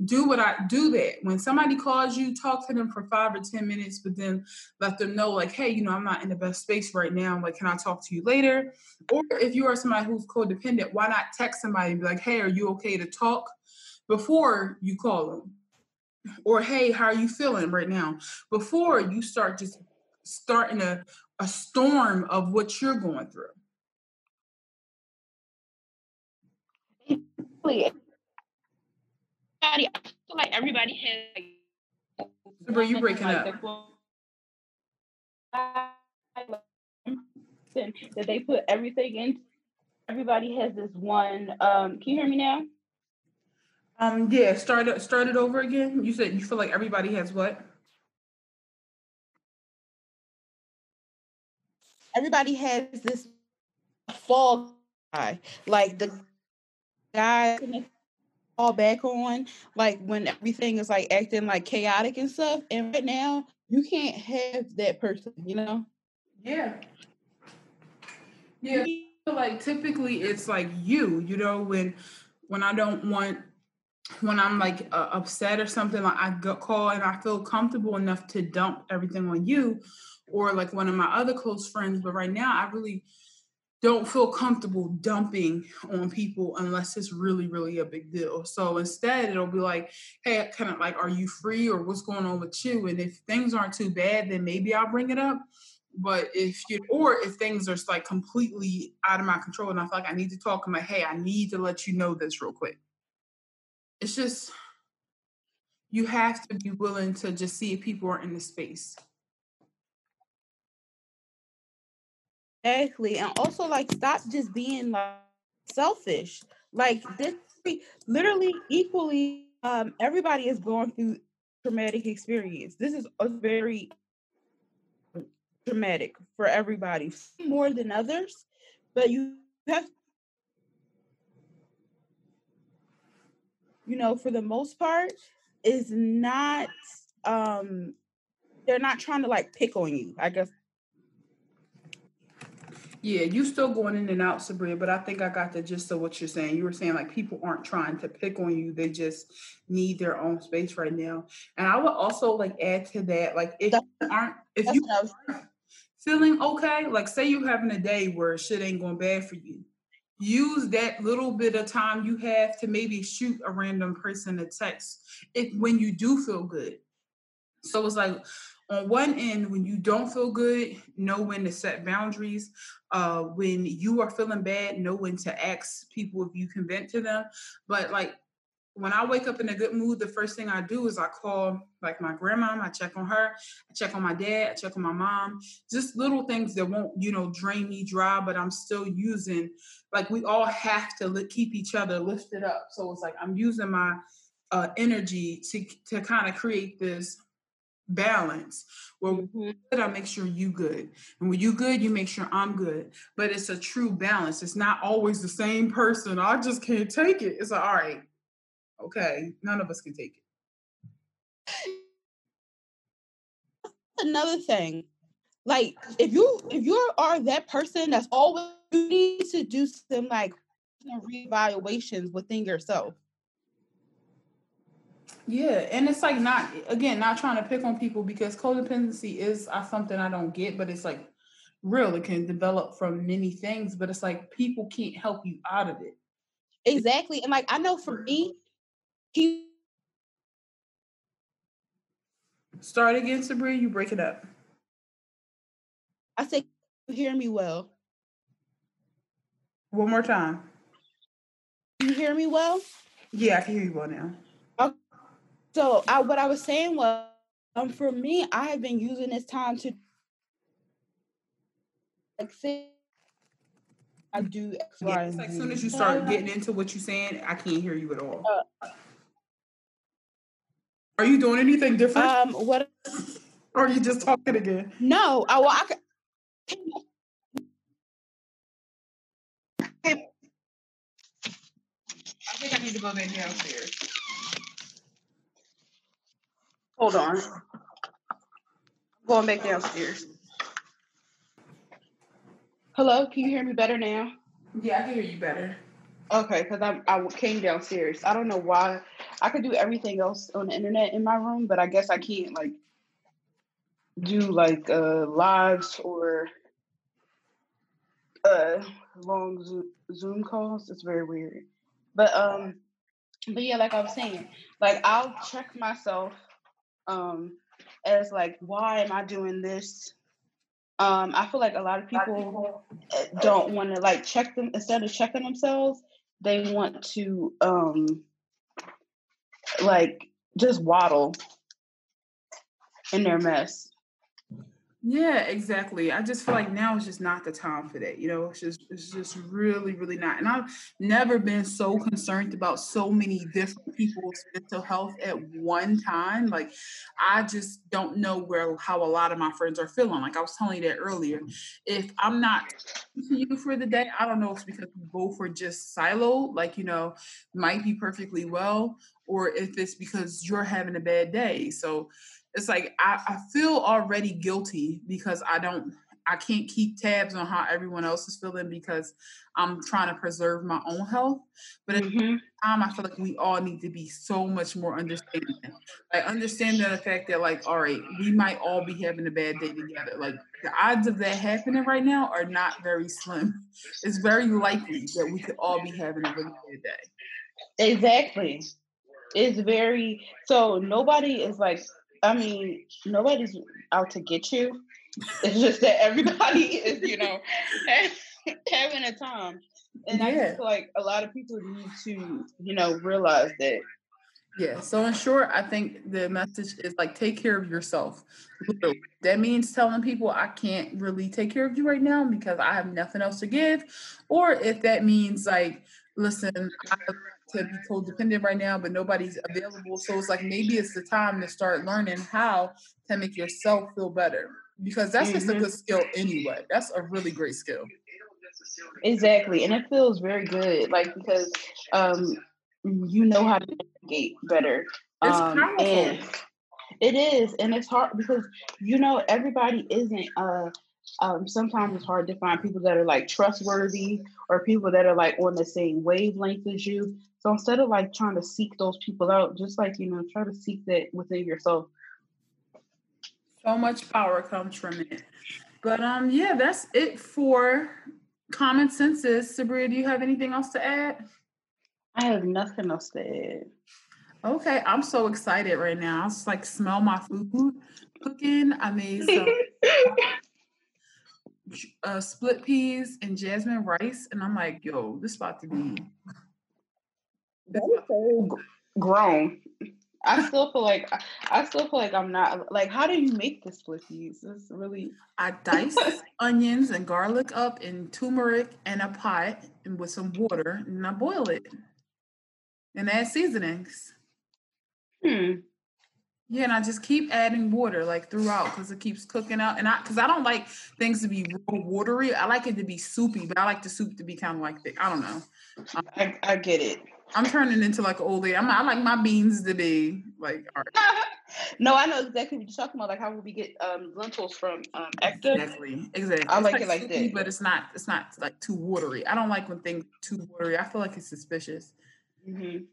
do what I do that. When somebody calls you, talk to them for five or 10 minutes, but then let them know, like, hey, you know, I'm not in the best space right now. Like, can I talk to you later? Or if you are somebody who's codependent, why not text somebody and be like, hey, are you okay to talk before you call them? Or hey, how are you feeling right now? Before you start just starting a, a storm of what you're going through. I feel like everybody has like Super, you breaking like up. that they put everything in. Everybody has this one. Um, can you hear me now? Um, yeah, start start it over again. You said you feel like everybody has what? Everybody has this fall guy, like the guy fall back on, like when everything is like acting like chaotic and stuff. And right now, you can't have that person, you know? Yeah. Yeah. Like typically, it's like you, you know, when when I don't want when I'm like uh, upset or something, like I go call and I feel comfortable enough to dump everything on you or like one of my other close friends. But right now, I really don't feel comfortable dumping on people unless it's really, really a big deal. So instead, it'll be like, hey, kind of like, are you free or what's going on with you? And if things aren't too bad, then maybe I'll bring it up. But if you, or if things are like completely out of my control and I feel like I need to talk, I'm like, hey, I need to let you know this real quick. It's just, you have to be willing to just see if people are in the space. Exactly. And also like stop just being like selfish. Like this literally equally um everybody is going through traumatic experience. This is a very traumatic for everybody, more than others, but you have you know, for the most part, is not um they're not trying to like pick on you. I guess yeah, you still going in and out, Sabrina, but I think I got the gist of what you're saying. You were saying like people aren't trying to pick on you; they just need their own space right now. And I would also like add to that, like if you aren't, if you aren't feeling okay, like say you're having a day where shit ain't going bad for you, use that little bit of time you have to maybe shoot a random person a text if when you do feel good. So it's like on one end, when you don't feel good, know when to set boundaries. Uh, when you are feeling bad, know when to ask people if you can vent to them. But like when I wake up in a good mood, the first thing I do is I call like my grandma, I check on her, I check on my dad, I check on my mom, just little things that won't, you know, drain me dry, but I'm still using, like we all have to keep each other lifted up. So it's like I'm using my uh, energy to, to kind of create this balance where mm-hmm. good, I make sure you good. And when you good, you make sure I'm good. But it's a true balance. It's not always the same person. I just can't take it. It's like, all right, okay, none of us can take it. Another thing, like if you if you are that person that's always you need to do some like reevaluations within yourself yeah, and it's like not again not trying to pick on people because codependency is uh, something I don't get, but it's like real. It can develop from many things, but it's like people can't help you out of it. Exactly, and like I know for me, he Start again, Sabrina. You break it up. I say, you hear me well. One more time. You hear me well? Yeah, I can hear you well now. Okay. So, I, what I was saying was, um, for me, I have been using this time to like say I do X, yeah, it's like as soon as you start getting into what you're saying, I can't hear you at all. Uh, are you doing anything different? Um, what? Or are you just talking again? No, I well, I can. I think I need to go back downstairs. Hold on. I'm going back downstairs. Hello, can you hear me better now? Yeah, I can hear you better. Okay, because I I came downstairs. I don't know why. I could do everything else on the internet in my room, but I guess I can't like do like uh lives or uh long Zoom, Zoom calls. It's very weird. But um but yeah, like I was saying, like I'll check myself um as like why am I doing this? Um, I feel like a lot of people eh, don't want to like check them instead of checking themselves. They want to um, like just waddle in their mess. Yeah, exactly. I just feel like now is just not the time for that. You know, it's just it's just really, really not. And I've never been so concerned about so many different people's mental health at one time. Like I just don't know where how a lot of my friends are feeling. Like I was telling you that earlier. Mm-hmm. If I'm not to you for the day, I don't know if it's because we both are just siloed, like, you know, might be perfectly well, or if it's because you're having a bad day. So it's like I, I feel already guilty because I don't I can't keep tabs on how everyone else is feeling because I'm trying to preserve my own health. But at mm-hmm. the same time, I feel like we all need to be so much more understanding. Like understanding the fact that, like, all right, we might all be having a bad day together. Like the odds of that happening right now are not very slim. It's very likely that we could all be having a really bad day. Exactly. It's very so nobody is like I mean, nobody's out to get you. It's just that everybody is, you know, having a time. And yeah. I just feel like a lot of people need to, you know, realize that. Yeah. So in short, I think the message is like take care of yourself. That means telling people I can't really take care of you right now because I have nothing else to give. Or if that means like, listen, I to be codependent right now, but nobody's available. So it's like maybe it's the time to start learning how to make yourself feel better because that's mm-hmm. just a mm-hmm. good skill anyway. That's a really great skill. Exactly, and it feels very good, like because um, you know how to navigate better. It's um, powerful. And it is, and it's hard because you know everybody isn't uh um, sometimes it's hard to find people that are like trustworthy or people that are like on the same wavelength as you. So instead of like trying to seek those people out, just like, you know, try to seek that within yourself. So much power comes from it. But um, yeah, that's it for common senses. Sabria, do you have anything else to add? I have nothing else to add. Okay, I'm so excited right now. I just like smell my food cooking. I made some uh, split peas and jasmine rice, and I'm like, yo, this about to be. That is so grown. I still feel like I still feel like I'm not like. How do you make the split peas? It's really. I dice onions and garlic up in turmeric and a pot and with some water, and I boil it, and add seasonings. Hmm. Yeah, and I just keep adding water like throughout because it keeps cooking out. And I, because I don't like things to be real watery. I like it to be soupy, but I like the soup to be kind of like thick. I don't know. Um, I, I get it. I'm turning into like an old lady. I'm, I like my beans to be like. no, I know exactly what you're talking about. Like how we get um, lentils from um, Exactly, exactly. I like, like, it like soupy, that, but it's not. It's not like too watery. I don't like when things too watery. I feel like it's suspicious. Mm-hmm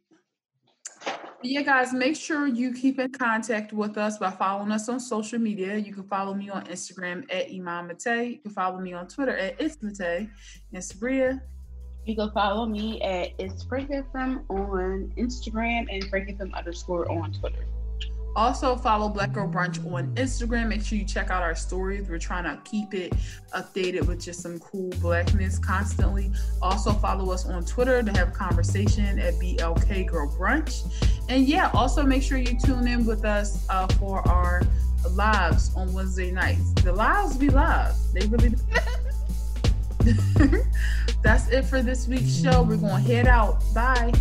yeah, guys, make sure you keep in contact with us by following us on social media. You can follow me on Instagram at Iman Mate. You can follow me on Twitter at It's Mate. And Sabria. You can follow me at It's on Instagram and Frank underscore on Twitter. Also, follow Black Girl Brunch on Instagram. Make sure you check out our stories. We're trying to keep it updated with just some cool blackness constantly. Also, follow us on Twitter to have a conversation at BLK Girl Brunch. And yeah, also make sure you tune in with us uh, for our lives on Wednesday nights. The lives we love. They really. That's it for this week's show. We're going to head out. Bye.